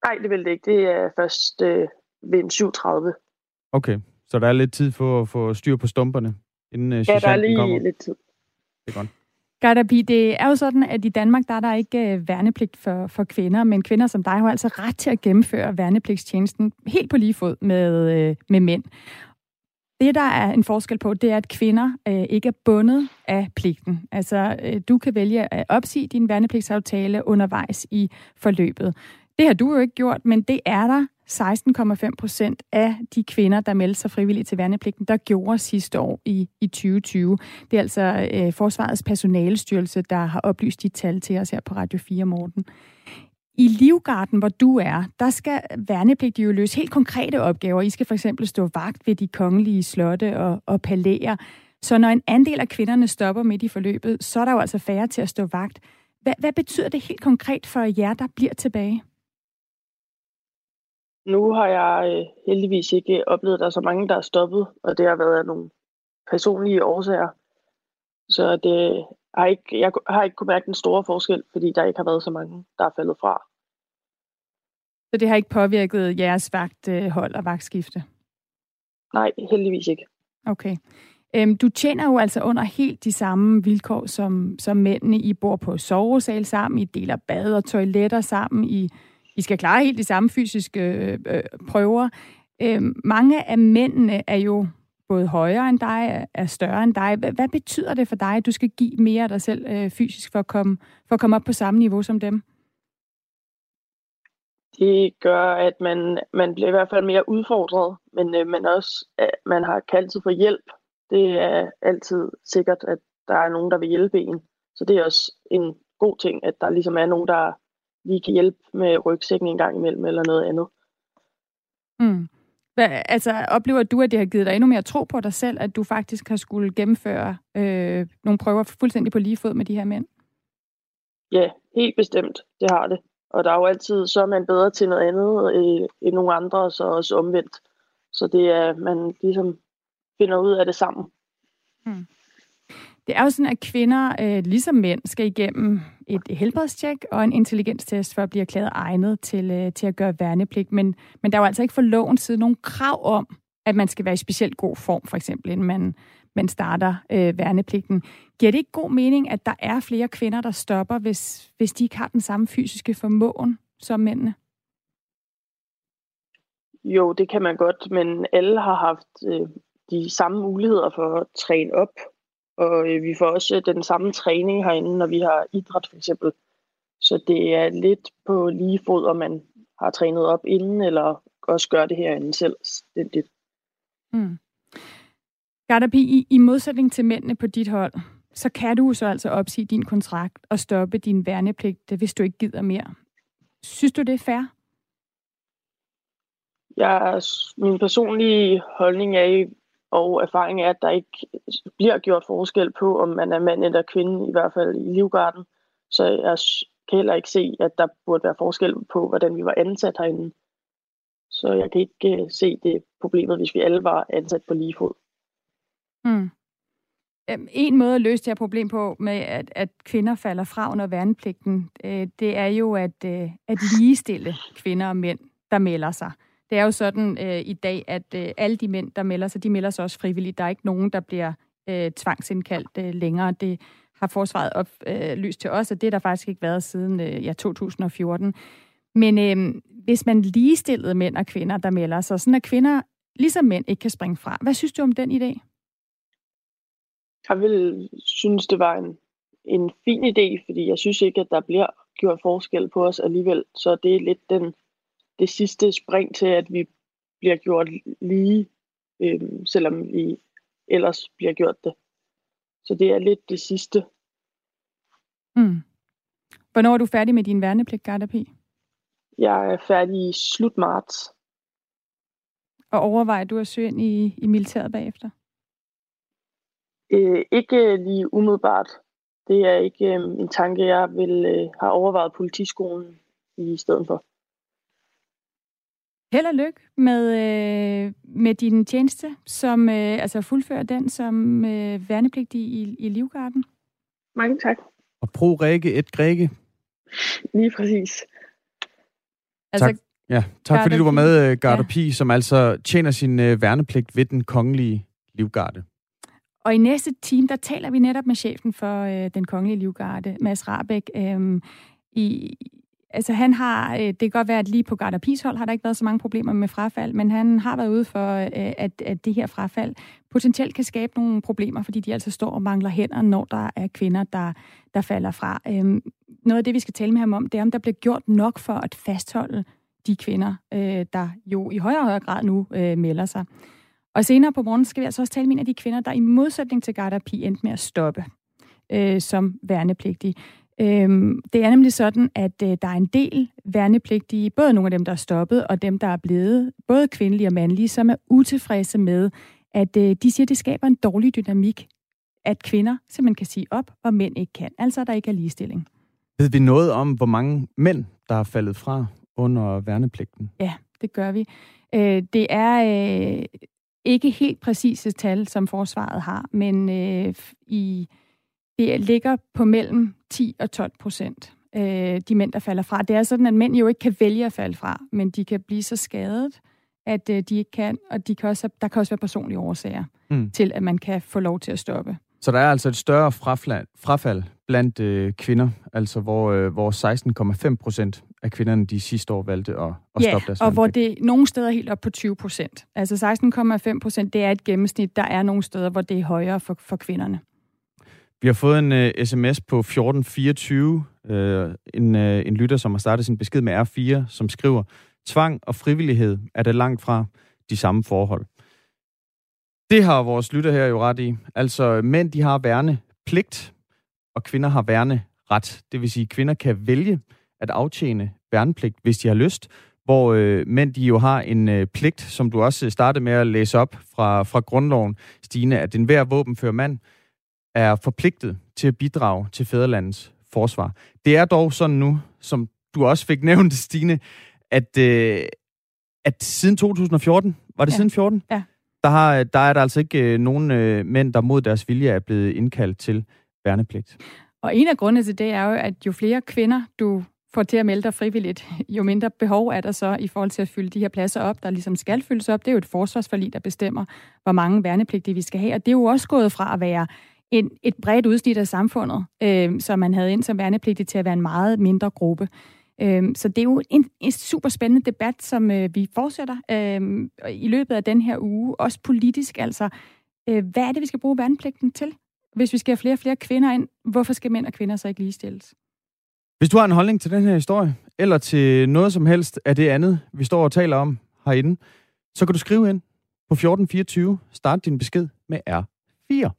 Nej, det vil det ikke. Det er først øh, ved en 37. Okay, så der er lidt tid for at få styr på stumperne, inden øh, Ja, der er lige kommer. lidt tid. Det er godt. Gardapi, det er jo sådan, at i Danmark der er der ikke øh, værnepligt for, for kvinder, men kvinder som dig har altså ret til at gennemføre værnepligtstjenesten helt på lige fod med, øh, med mænd. Det, der er en forskel på, det er, at kvinder øh, ikke er bundet af pligten. Altså, øh, du kan vælge at opsige din værnepligtsaftale undervejs i forløbet. Det har du jo ikke gjort, men det er der 16,5 procent af de kvinder, der meldte sig frivilligt til værnepligten, der gjorde sidste år i, i 2020. Det er altså øh, Forsvarets personalestyrelse, der har oplyst de tal til os her på Radio 4 Morten. I Livgarden, hvor du er, der skal værnepligtige jo løse helt konkrete opgaver. I skal for eksempel stå vagt ved de kongelige slotte og, og palæer. Så når en andel af kvinderne stopper midt i forløbet, så er der jo altså færre til at stå vagt. Hvad, hvad betyder det helt konkret for jer, der bliver tilbage? nu har jeg øh, heldigvis ikke oplevet, at der er så mange, der er stoppet, og det har været af nogle personlige årsager. Så det har ikke, jeg har ikke kunnet mærke den store forskel, fordi der ikke har været så mange, der er faldet fra. Så det har ikke påvirket jeres vagthold og vagtskifte? Nej, heldigvis ikke. Okay. Øhm, du tjener jo altså under helt de samme vilkår som, som mændene. I bor på sovesal sammen, I deler bad og toiletter sammen, I, I skal klare helt de samme fysiske øh, øh, prøver. Øhm, mange af mændene er jo både højere end dig, er større end dig. Hvad, hvad betyder det for dig, at du skal give mere af dig selv øh, fysisk for at, komme, for at komme op på samme niveau som dem? Det gør, at man, man bliver i hvert fald mere udfordret, men øh, man også at man har kaldt for hjælp. Det er altid sikkert, at der er nogen, der vil hjælpe en. Så det er også en god ting, at der ligesom er nogen, der lige kan hjælpe med rygsækken en gang imellem eller noget andet. Mm. Hvad, altså, oplever du, at det har givet dig endnu mere tro på dig selv, at du faktisk har skulle gennemføre øh, nogle prøver fuldstændig på lige fod med de her mænd? Ja, helt bestemt. Det har det. Og der er jo altid, så er man bedre til noget andet øh, end nogle andre, og så også omvendt. Så det er, man ligesom finder ud af det sammen. Hmm. Det er jo sådan, at kvinder, øh, ligesom mænd, skal igennem et helbredstjek og en intelligenstest for at blive erklæret egnet til, øh, til at gøre værnepligt. Men, men der er jo altså ikke for loven side nogen krav om, at man skal være i specielt god form, for eksempel, inden man, man starter øh, værnepligten. Giver det ikke god mening, at der er flere kvinder, der stopper, hvis, hvis de ikke har den samme fysiske formåen som mændene? Jo, det kan man godt, men alle har haft øh, de samme muligheder for at træne op og øh, vi får også den samme træning herinde, når vi har idræt for eksempel. Så det er lidt på lige fod, om man har trænet op inden, eller også gør det herinde selv. Det, det. Mm. Gardabi, i, i modsætning til mændene på dit hold, så kan du så altså opsige din kontrakt og stoppe din værnepligt, hvis du ikke gider mere. Synes du, det er fair? Ja, min personlige holdning er og erfaring er, at der ikke bliver gjort forskel på, om man er mand eller kvinde, i hvert fald i livgarden. Så jeg kan heller ikke se, at der burde være forskel på, hvordan vi var ansat herinde. Så jeg kan ikke øh, se det problemet, hvis vi alle var ansat på lige fod. Mm. Øhm, en måde at løse det her problem på, med at, at kvinder falder fra under værnepligten, øh, det er jo at, øh, at ligestille kvinder og mænd, der melder sig. Det er jo sådan øh, i dag, at øh, alle de mænd, der melder sig, de melder sig også frivilligt. Der er ikke nogen, der bliver øh, tvangsindkaldt øh, længere. Det har forsvaret oplyst øh, til os, og det har der faktisk ikke været siden øh, ja, 2014. Men øh, hvis man ligestillede mænd og kvinder, der melder sig, sådan at kvinder ligesom mænd ikke kan springe fra. Hvad synes du om den idé? Jeg vil synes, det var en, en fin idé, fordi jeg synes ikke, at der bliver gjort forskel på os alligevel. Så det er lidt den det sidste spring til, at vi bliver gjort lige, øh, selvom vi ellers bliver gjort det. Så det er lidt det sidste. Mm. Hvornår er du færdig med din værnepligt, Gardapi? Jeg er færdig i slut marts. Og overvejer du at søge ind i, i militæret bagefter? Øh, ikke lige umiddelbart. Det er ikke øh, en tanke, jeg vil øh, have overvejet politiskolen i stedet for. Held og lykke med, øh, med din tjeneste, som øh, altså fuldfører den som øh, værnepligtig i, i Livgarden. Mange tak. Og pro Rikke et Grege. Lige præcis. Altså, tak. Ja, tak fordi du var med, uh, Garda ja. Pi, som altså tjener sin uh, værnepligt ved den kongelige livgarde. Og i næste time, der taler vi netop med chefen for øh, den kongelige livgarde, Mads Rabeck, um, øh, i, Altså han har, øh, det kan godt være, at lige på Garda Pishold har der ikke været så mange problemer med frafald, men han har været ude for, øh, at, at det her frafald potentielt kan skabe nogle problemer, fordi de altså står og mangler hænder, når der er kvinder, der, der falder fra. Øhm, noget af det, vi skal tale med ham om, det er, om der bliver gjort nok for at fastholde de kvinder, øh, der jo i højere og højere grad nu øh, melder sig. Og senere på morgen skal vi altså også tale med en af de kvinder, der i modsætning til Garda Pi endte med at stoppe øh, som værnepligtig. Øhm, det er nemlig sådan, at øh, der er en del værnepligtige, både nogle af dem, der er stoppet, og dem, der er blevet, både kvindelige og mandlige, som er utilfredse med, at øh, de siger, at det skaber en dårlig dynamik, at kvinder simpelthen kan sige op, og mænd ikke kan. Altså, der ikke er ligestilling. Ved vi noget om, hvor mange mænd, der er faldet fra under værnepligten? Ja, det gør vi. Øh, det er øh, ikke helt præcise tal, som forsvaret har, men øh, i, det ligger på mellem 10 og 12 procent, øh, de mænd, der falder fra. Det er sådan, at mænd jo ikke kan vælge at falde fra, men de kan blive så skadet, at øh, de ikke kan, og de kan også, der kan også være personlige årsager mm. til, at man kan få lov til at stoppe. Så der er altså et større frafald, frafald blandt øh, kvinder, altså hvor, øh, hvor 16,5 procent af kvinderne de sidste år valgte at, at ja, stoppe deres og hvor det nogle steder helt op på 20 procent. Altså 16,5 procent, det er et gennemsnit. Der er nogle steder, hvor det er højere for, for kvinderne. Vi har fået en uh, sms på 1424, uh, en, uh, en lytter, som har startet sin besked med R4, som skriver, tvang og frivillighed er det langt fra de samme forhold. Det har vores lytter her jo ret i. Altså, mænd de har værne pligt, og kvinder har værne ret. Det vil sige, at kvinder kan vælge at aftjene værnepligt, hvis de har lyst, hvor øh, mænd de jo har en øh, pligt, som du også startede med at læse op fra, fra grundloven, Stine, at enhver våbenfører mand er forpligtet til at bidrage til fædrelandets forsvar. Det er dog sådan nu, som du også fik <laughs> nævnt, Stine, at, øh, at siden 2014, var det ja. siden 14? Ja. Der, har, der er der altså ikke øh, nogen øh, mænd, der mod deres vilje er blevet indkaldt til værnepligt. Og en af grundene til det er jo, at jo flere kvinder du får til at melde dig frivilligt, jo mindre behov er der så i forhold til at fylde de her pladser op, der ligesom skal fyldes op. Det er jo et forsvarsforlig, der bestemmer, hvor mange værnepligtige vi skal have. Og det er jo også gået fra at være en, et bredt udsnit af samfundet, øh, som man havde ind som værnepligtig, til at være en meget mindre gruppe. Øh, så det er jo en, en super spændende debat, som øh, vi fortsætter øh, i løbet af den her uge, også politisk. Altså, øh, hvad er det, vi skal bruge værnepligten til? Hvis vi skal have flere og flere kvinder ind, hvorfor skal mænd og kvinder så ikke ligestilles? Hvis du har en holdning til den her historie, eller til noget som helst af det andet, vi står og taler om herinde, så kan du skrive ind på 1424. Start din besked med R4.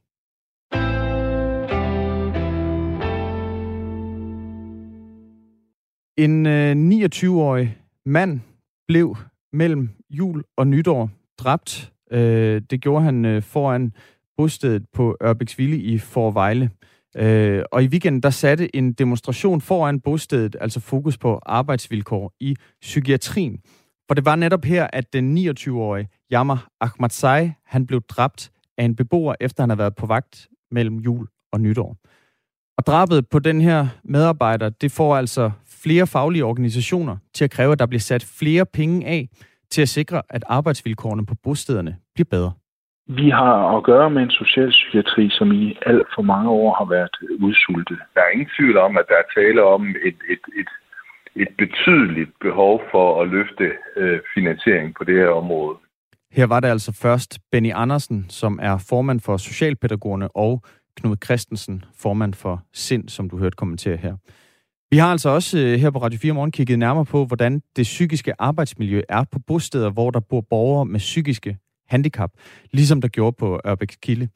En øh, 29-årig mand blev mellem jul og nytår dræbt. Øh, det gjorde han øh, foran bostedet på Ørbæksville i Forvejle. Øh, og i weekenden der satte en demonstration foran bostedet, altså fokus på arbejdsvilkår i psykiatrien. For det var netop her, at den 29-årige Yammer Ahmadzai, han blev dræbt af en beboer, efter han havde været på vagt mellem jul og nytår. Og drabet på den her medarbejder, det får altså flere faglige organisationer til at kræve, at der bliver sat flere penge af til at sikre, at arbejdsvilkårene på bostederne bliver bedre. Vi har at gøre med en socialpsykiatri, som i alt for mange år har været udsultet. Der er ingen tvivl om, at der er tale om et, et, et, et betydeligt behov for at løfte øh, finansiering på det her område. Her var det altså først Benny Andersen, som er formand for Socialpædagogerne, og Knud Christensen, formand for SIND, som du hørte kommentere her. Vi har altså også øh, her på Radio 4 Morgen kigget nærmere på, hvordan det psykiske arbejdsmiljø er på bosteder, hvor der bor borgere med psykiske handicap, ligesom der gjorde på Ørbæk Kilde.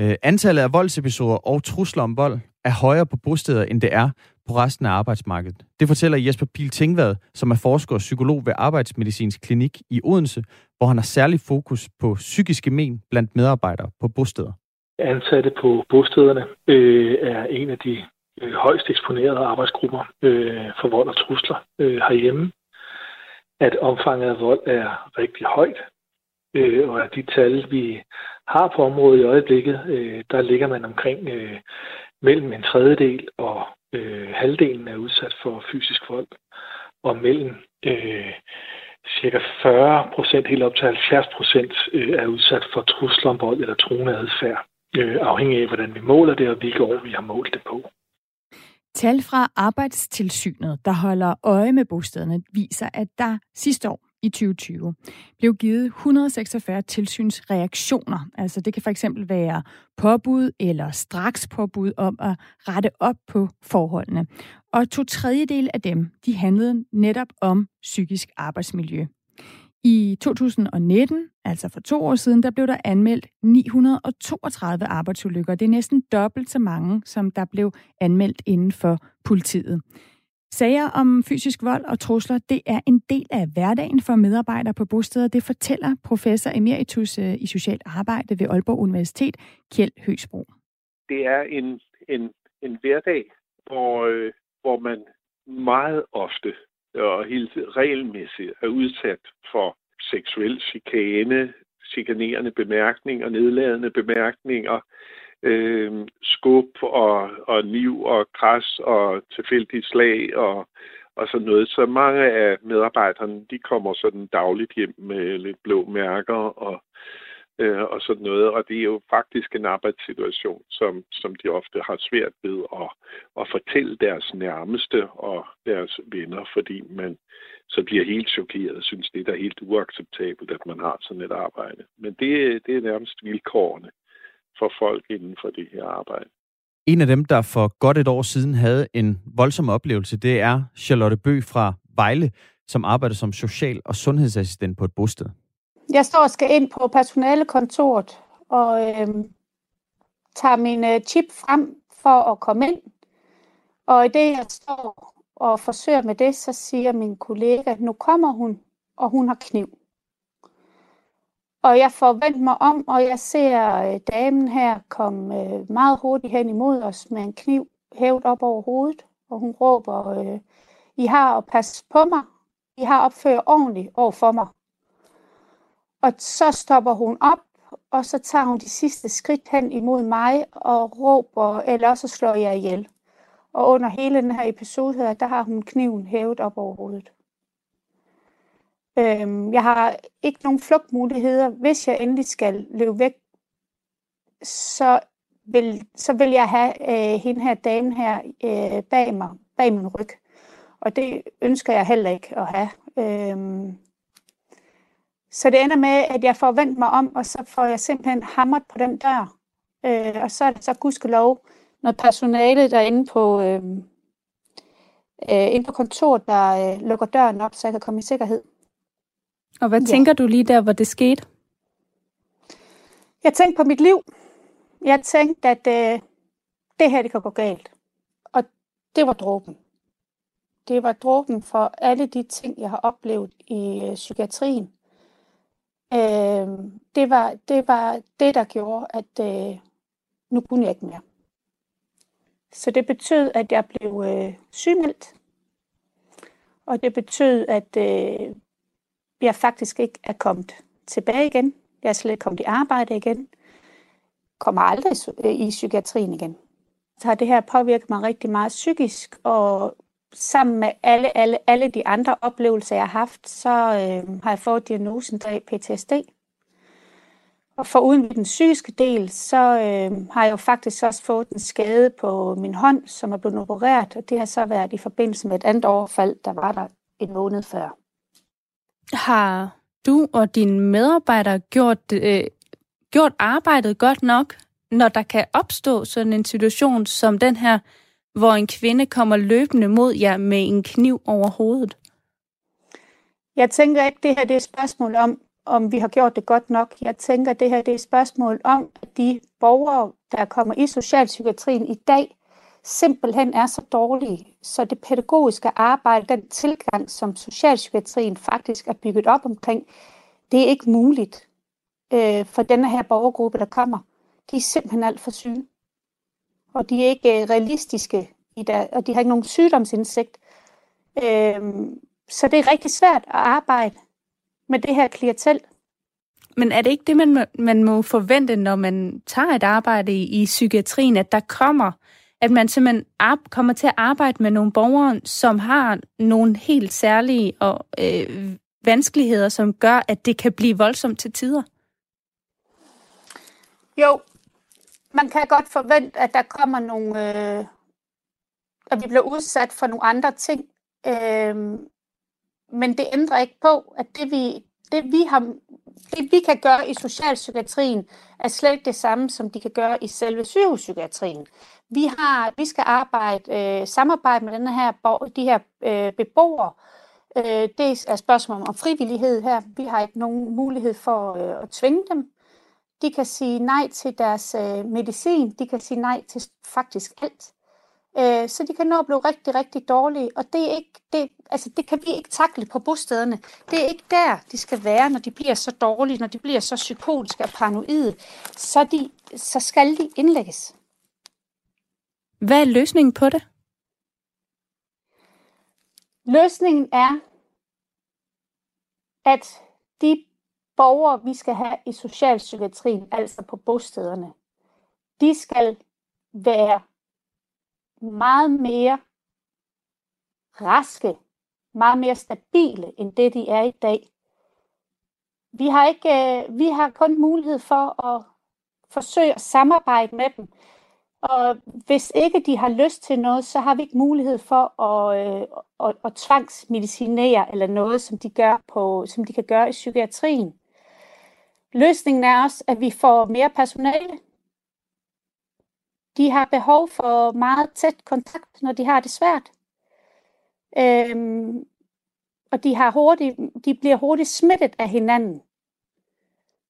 Øh, antallet af voldsepisoder og trusler om vold er højere på bosteder, end det er på resten af arbejdsmarkedet. Det fortæller Jesper Pil Tingvad, som er forsker og psykolog ved Arbejdsmedicinsk Klinik i Odense, hvor han har særlig fokus på psykiske men blandt medarbejdere på bosteder. Ansatte på bostederne øh, er en af de øh, højst eksponerede arbejdsgrupper øh, for vold og trusler øh, herhjemme. At omfanget af vold er rigtig højt, øh, og af de tal, vi har på området i øjeblikket, øh, der ligger man omkring øh, mellem en tredjedel og øh, halvdelen er udsat for fysisk vold, og mellem øh, cirka 40 procent, helt op til 70 procent, øh, er udsat for trusler om vold eller truende adfærd, øh, afhængig af, hvordan vi måler det, og hvilke år vi har målt det på. Tal fra Arbejdstilsynet, der holder øje med bostederne, viser, at der sidste år i 2020 blev givet 146 tilsynsreaktioner. Altså det kan for eksempel være påbud eller straks påbud om at rette op på forholdene. Og to tredjedel af dem, de handlede netop om psykisk arbejdsmiljø. I 2019, altså for to år siden, der blev der anmeldt 932 arbejdsulykker. Det er næsten dobbelt så mange, som der blev anmeldt inden for politiet. Sager om fysisk vold og trusler, det er en del af hverdagen for medarbejdere på bosteder. Det fortæller professor emeritus øh, i socialt arbejde ved Aalborg Universitet, Kjeld Høsbro. Det er en, en, en hverdag, hvor, øh, hvor man meget ofte og helt regelmæssigt er udsat for seksuel chikane, chikanerende bemærkninger, nedladende bemærkninger, øh, skub og, og niv og kras og tilfældige slag og, og sådan noget. Så mange af medarbejderne, de kommer sådan dagligt hjem med lidt blå mærker og, øh, og sådan noget. Og det er jo faktisk en arbejdssituation, som, som de ofte har svært ved at, at fortælle deres nærmeste og deres venner, fordi man så bliver helt chokeret og synes, det er helt uacceptabelt, at man har sådan et arbejde. Men det, det er nærmest vilkårene for folk inden for det her arbejde. En af dem, der for godt et år siden havde en voldsom oplevelse, det er Charlotte Bø fra Vejle, som arbejder som social- og sundhedsassistent på et bosted. Jeg står og skal ind på personalekontoret og øh, tager min øh, chip frem for at komme ind. Og i det, jeg står og forsøger med det, så siger min kollega, nu kommer hun, og hun har kniv. Og jeg får vendt mig om, og jeg ser øh, damen her komme øh, meget hurtigt hen imod os med en kniv hævet op over hovedet. Og hun råber, øh, I har at passe på mig. I har opført ordentligt over for mig. Og så stopper hun op, og så tager hun de sidste skridt hen imod mig og råber, eller også slår jeg ihjel. Og under hele den her episode her, der har hun kniven hævet op over hovedet. Øhm, jeg har ikke nogen flugtmuligheder. Hvis jeg endelig skal løbe væk, så vil, så vil jeg have øh, hende her dame her øh, bag mig, bag min ryg. Og det ønsker jeg heller ikke at have. Øhm, så det ender med, at jeg får vendt mig om, og så får jeg simpelthen hamret på den dør. Øh, og så er det så gudskelov noget personale derinde på, øh, øh, inde på kontoret, der øh, lukker døren op, så jeg kan komme i sikkerhed. Og hvad ja. tænker du lige der, hvor det skete? Jeg tænkte på mit liv. Jeg tænkte, at øh, det her det kan gå galt. Og det var dråben. Det var dråben for alle de ting, jeg har oplevet i øh, psykiatrien. Øh, det, var, det var det, der gjorde, at øh, nu kunne jeg ikke mere. Så det betød, at jeg blev øh, sygemeldt. Og det betød, at øh, jeg faktisk ikke er kommet tilbage igen. Jeg er slet ikke kommet i arbejde igen. Kommer aldrig i psykiatrien igen. Så har det her påvirket mig rigtig meget psykisk, og sammen med alle, alle, alle de andre oplevelser, jeg har haft, så øh, har jeg fået diagnosen af PTSD. Og for uden den psykiske del, så øh, har jeg jo faktisk også fået en skade på min hånd, som er blevet opereret, og det har så været i forbindelse med et andet overfald, der var der en måned før. Har du og dine medarbejdere gjort, øh, gjort arbejdet godt nok, når der kan opstå sådan en situation som den her, hvor en kvinde kommer løbende mod jer med en kniv over hovedet? Jeg tænker ikke, det her det er et spørgsmål om, om vi har gjort det godt nok. Jeg tænker, det her det er et spørgsmål om, at de borgere, der kommer i socialpsykiatrien i dag, simpelthen er så dårlige, så det pædagogiske arbejde, den tilgang, som socialpsykiatrien faktisk er bygget op omkring, det er ikke muligt øh, for denne her borgergruppe, der kommer. De er simpelthen alt for syge. Og de er ikke øh, realistiske, i der, og de har ikke nogen sygdomsindsigt. Øh, så det er rigtig svært at arbejde med det her klientel. Men er det ikke det, man, man må forvente, når man tager et arbejde i, i psykiatrien, at der kommer at man simpelthen kommer til at arbejde med nogle borgere, som har nogle helt særlige og øh, vanskeligheder, som gør, at det kan blive voldsomt til tider? Jo, man kan godt forvente, at der kommer nogle, øh, at vi bliver udsat for nogle andre ting. Øh, men det ændrer ikke på, at det vi, det vi har, det vi kan gøre i socialpsykiatrien, er slet ikke det samme, som de kan gøre i selve sygehuspsykiatrien. Vi, har, vi skal arbejde, øh, samarbejde med den her, de her øh, beboere. Øh, det er et spørgsmål om frivillighed her. Vi har ikke nogen mulighed for øh, at tvinge dem. De kan sige nej til deres øh, medicin. De kan sige nej til faktisk alt. Øh, så de kan nå at blive rigtig, rigtig dårlige. Og det, er ikke, det, altså, det kan vi ikke takle på bostederne. Det er ikke der, de skal være, når de bliver så dårlige, når de bliver så psykotiske og paranoide. Så, de, så skal de indlægges. Hvad er løsningen på det? Løsningen er, at de borgere, vi skal have i socialpsykiatrien, altså på bostederne, de skal være meget mere raske, meget mere stabile, end det de er i dag. Vi har, ikke, øh, vi har kun mulighed for at forsøge at samarbejde med dem. Og hvis ikke de har lyst til noget, så har vi ikke mulighed for at, øh, at, at tvangsmedicinere eller noget, som de, gør på, som de kan gøre i psykiatrien. Løsningen er også, at vi får mere personale. De har behov for meget tæt kontakt, når de har det svært. Øhm, og de, har hurtigt, de bliver hurtigt smittet af hinanden.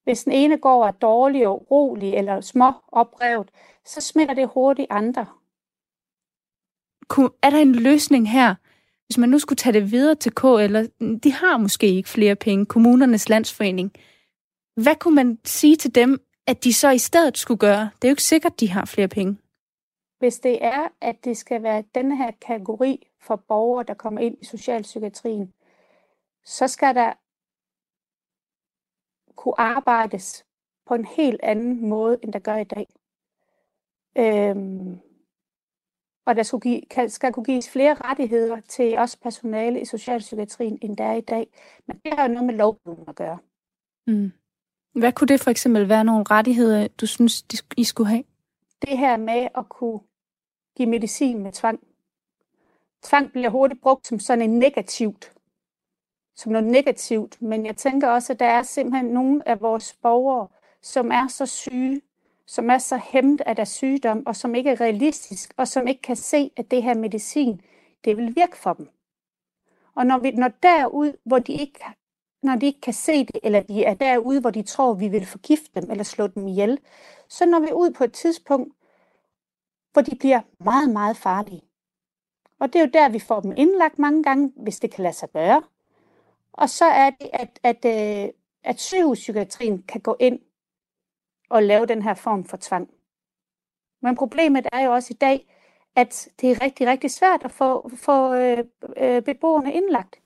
Hvis den ene går er dårlig og rolig eller små oprevet, så smitter det hurtigt andre. Er der en løsning her, hvis man nu skulle tage det videre til K, eller de har måske ikke flere penge, kommunernes landsforening. Hvad kunne man sige til dem, at de så i stedet skulle gøre? Det er jo ikke sikkert, de har flere penge. Hvis det er, at det skal være denne her kategori for borgere, der kommer ind i socialpsykiatrien, så skal der kunne arbejdes på en helt anden måde, end der gør i dag. Øhm, og der skulle give, kan, skal kunne gives flere rettigheder til os personale i socialpsykiatrien, end der er i dag. Men det har jo noget med lovgivningen at gøre. Mm. Hvad kunne det for eksempel være nogle rettigheder, du synes, I skulle have? Det her med at kunne give medicin med tvang. Tvang bliver hurtigt brugt som sådan en negativt, som noget negativt, men jeg tænker også, at der er simpelthen nogle af vores borgere, som er så syge, som er så hæmmet af deres sygdom, og som ikke er realistisk, og som ikke kan se, at det her medicin, det vil virke for dem. Og når vi når derud, hvor de ikke, når de ikke kan se det, eller de er derude, hvor de tror, vi vil forgifte dem eller slå dem ihjel, så når vi ud på et tidspunkt, hvor de bliver meget, meget farlige. Og det er jo der, vi får dem indlagt mange gange, hvis det kan lade sig gøre. Og så er det, at, at, øh, at, at sygehuspsykiatrien kan gå ind og lave den her form for tvang. Men problemet er jo også i dag, at det er rigtig, rigtig svært at få, få øh, øh, beboerne indlagt.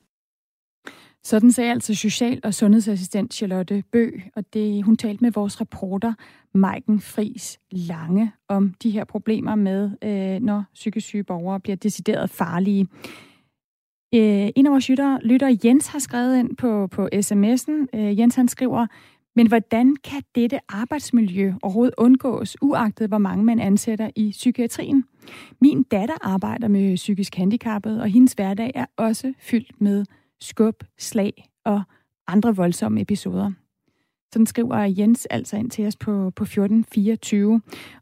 Sådan sagde altså social- og sundhedsassistent Charlotte Bø, og det hun talte med vores reporter Maiken Fris Lange om de her problemer med, øh, når psykisk syge borgere bliver decideret farlige. Øh, en af vores lytter, lytter Jens har skrevet ind på, på sms'en. Øh, Jens han skriver, men hvordan kan dette arbejdsmiljø overhovedet undgås, uagtet hvor mange man ansætter i psykiatrien? Min datter arbejder med psykisk handicappet, og hendes hverdag er også fyldt med skub, slag og andre voldsomme episoder. Sådan skriver Jens altså ind til os på, på 1424.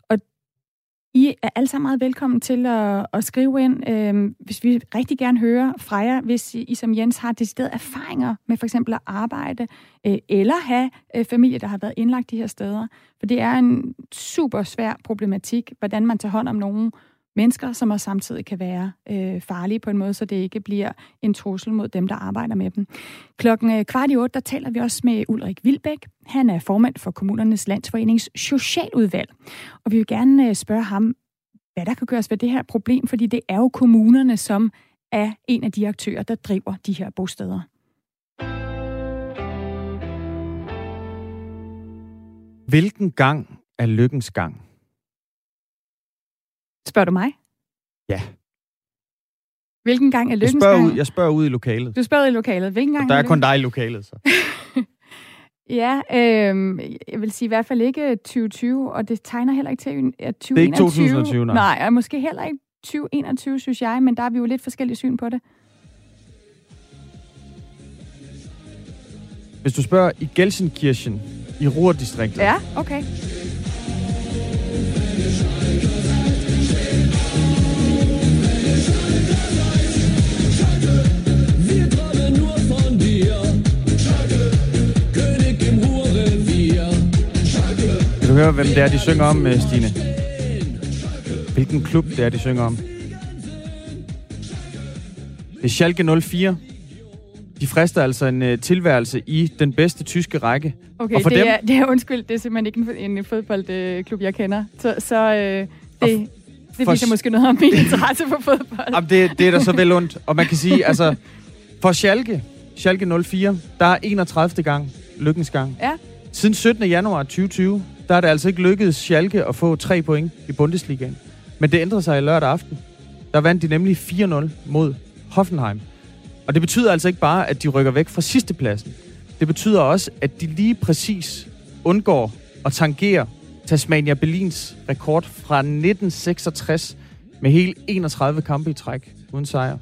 Og I er alle sammen meget velkommen til at, at skrive ind, øh, hvis vi rigtig gerne hører fra jer, hvis I, I som Jens har decideret erfaringer med for eksempel at arbejde, øh, eller have øh, familie, der har været indlagt de her steder. For det er en super svær problematik, hvordan man tager hånd om nogen, mennesker, som også samtidig kan være øh, farlige på en måde, så det ikke bliver en trussel mod dem, der arbejder med dem. Klokken øh, kvart i otte, der taler vi også med Ulrik Vilbæk. Han er formand for Kommunernes Landsforenings Socialudvalg. Og vi vil gerne øh, spørge ham, hvad der kan gøres ved det her problem, fordi det er jo kommunerne, som er en af de aktører, der driver de her bosteder. Hvilken gang er lykkens gang? Spørger du mig? Ja. Hvilken gang er lykkens jeg spørger gang? Ud, jeg spørger ud i lokalet. Du spørger ud i lokalet. Hvilken gang Og der er, er kun dig i lokalet, så. <laughs> ja, øh, jeg vil sige i hvert fald ikke 2020, og det tegner heller ikke til at 2021. Det er ikke 2020, nej. Nej, og måske heller ikke 2021, synes jeg, men der er vi jo lidt forskellige syn på det. Hvis du spørger i Gelsenkirchen, i Ruhrdistriktet. Ja, okay. Du høre, hvem det er, de synger om, øh, Stine? Hvilken klub det er, de synger om? Det er Schalke 04. De frister altså en uh, tilværelse i den bedste tyske række. Okay, og for det, dem, er, det er undskyld, det er simpelthen ikke en, en fodboldklub, jeg kender. Så, så øh, det, Det viser måske noget om min <laughs> interesse for fodbold. Jamen, det, det er da så vel ondt. Og man kan sige, altså, for Schalke, Schalke 04, der er 31. gang, lykkens gang. Ja. Siden 17. januar 2020, der er det altså ikke lykkedes Schalke at få tre point i Bundesligaen. Men det ændrede sig i lørdag aften. Der vandt de nemlig 4-0 mod Hoffenheim. Og det betyder altså ikke bare, at de rykker væk fra sidstepladsen. Det betyder også, at de lige præcis undgår at tangere Tasmania Berlins rekord fra 1966 med hele 31 kampe i træk uden sejr.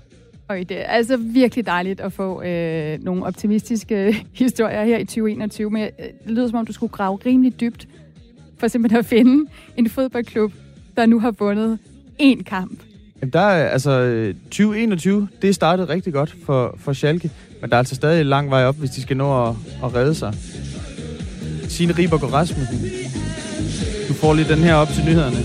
Og det er altså virkelig dejligt at få øh, nogle optimistiske <laughs> historier her i 2021, men øh, det lyder som om, du skulle grave rimelig dybt for simpelthen at finde en fodboldklub, der nu har vundet én kamp. Jamen, der er, altså, 2021, det startede rigtig godt for, for Schalke, men der er altså stadig lang vej op, hvis de skal nå at, at redde sig. Signe Riber går Rasmussen, du får lige den her op til nyhederne.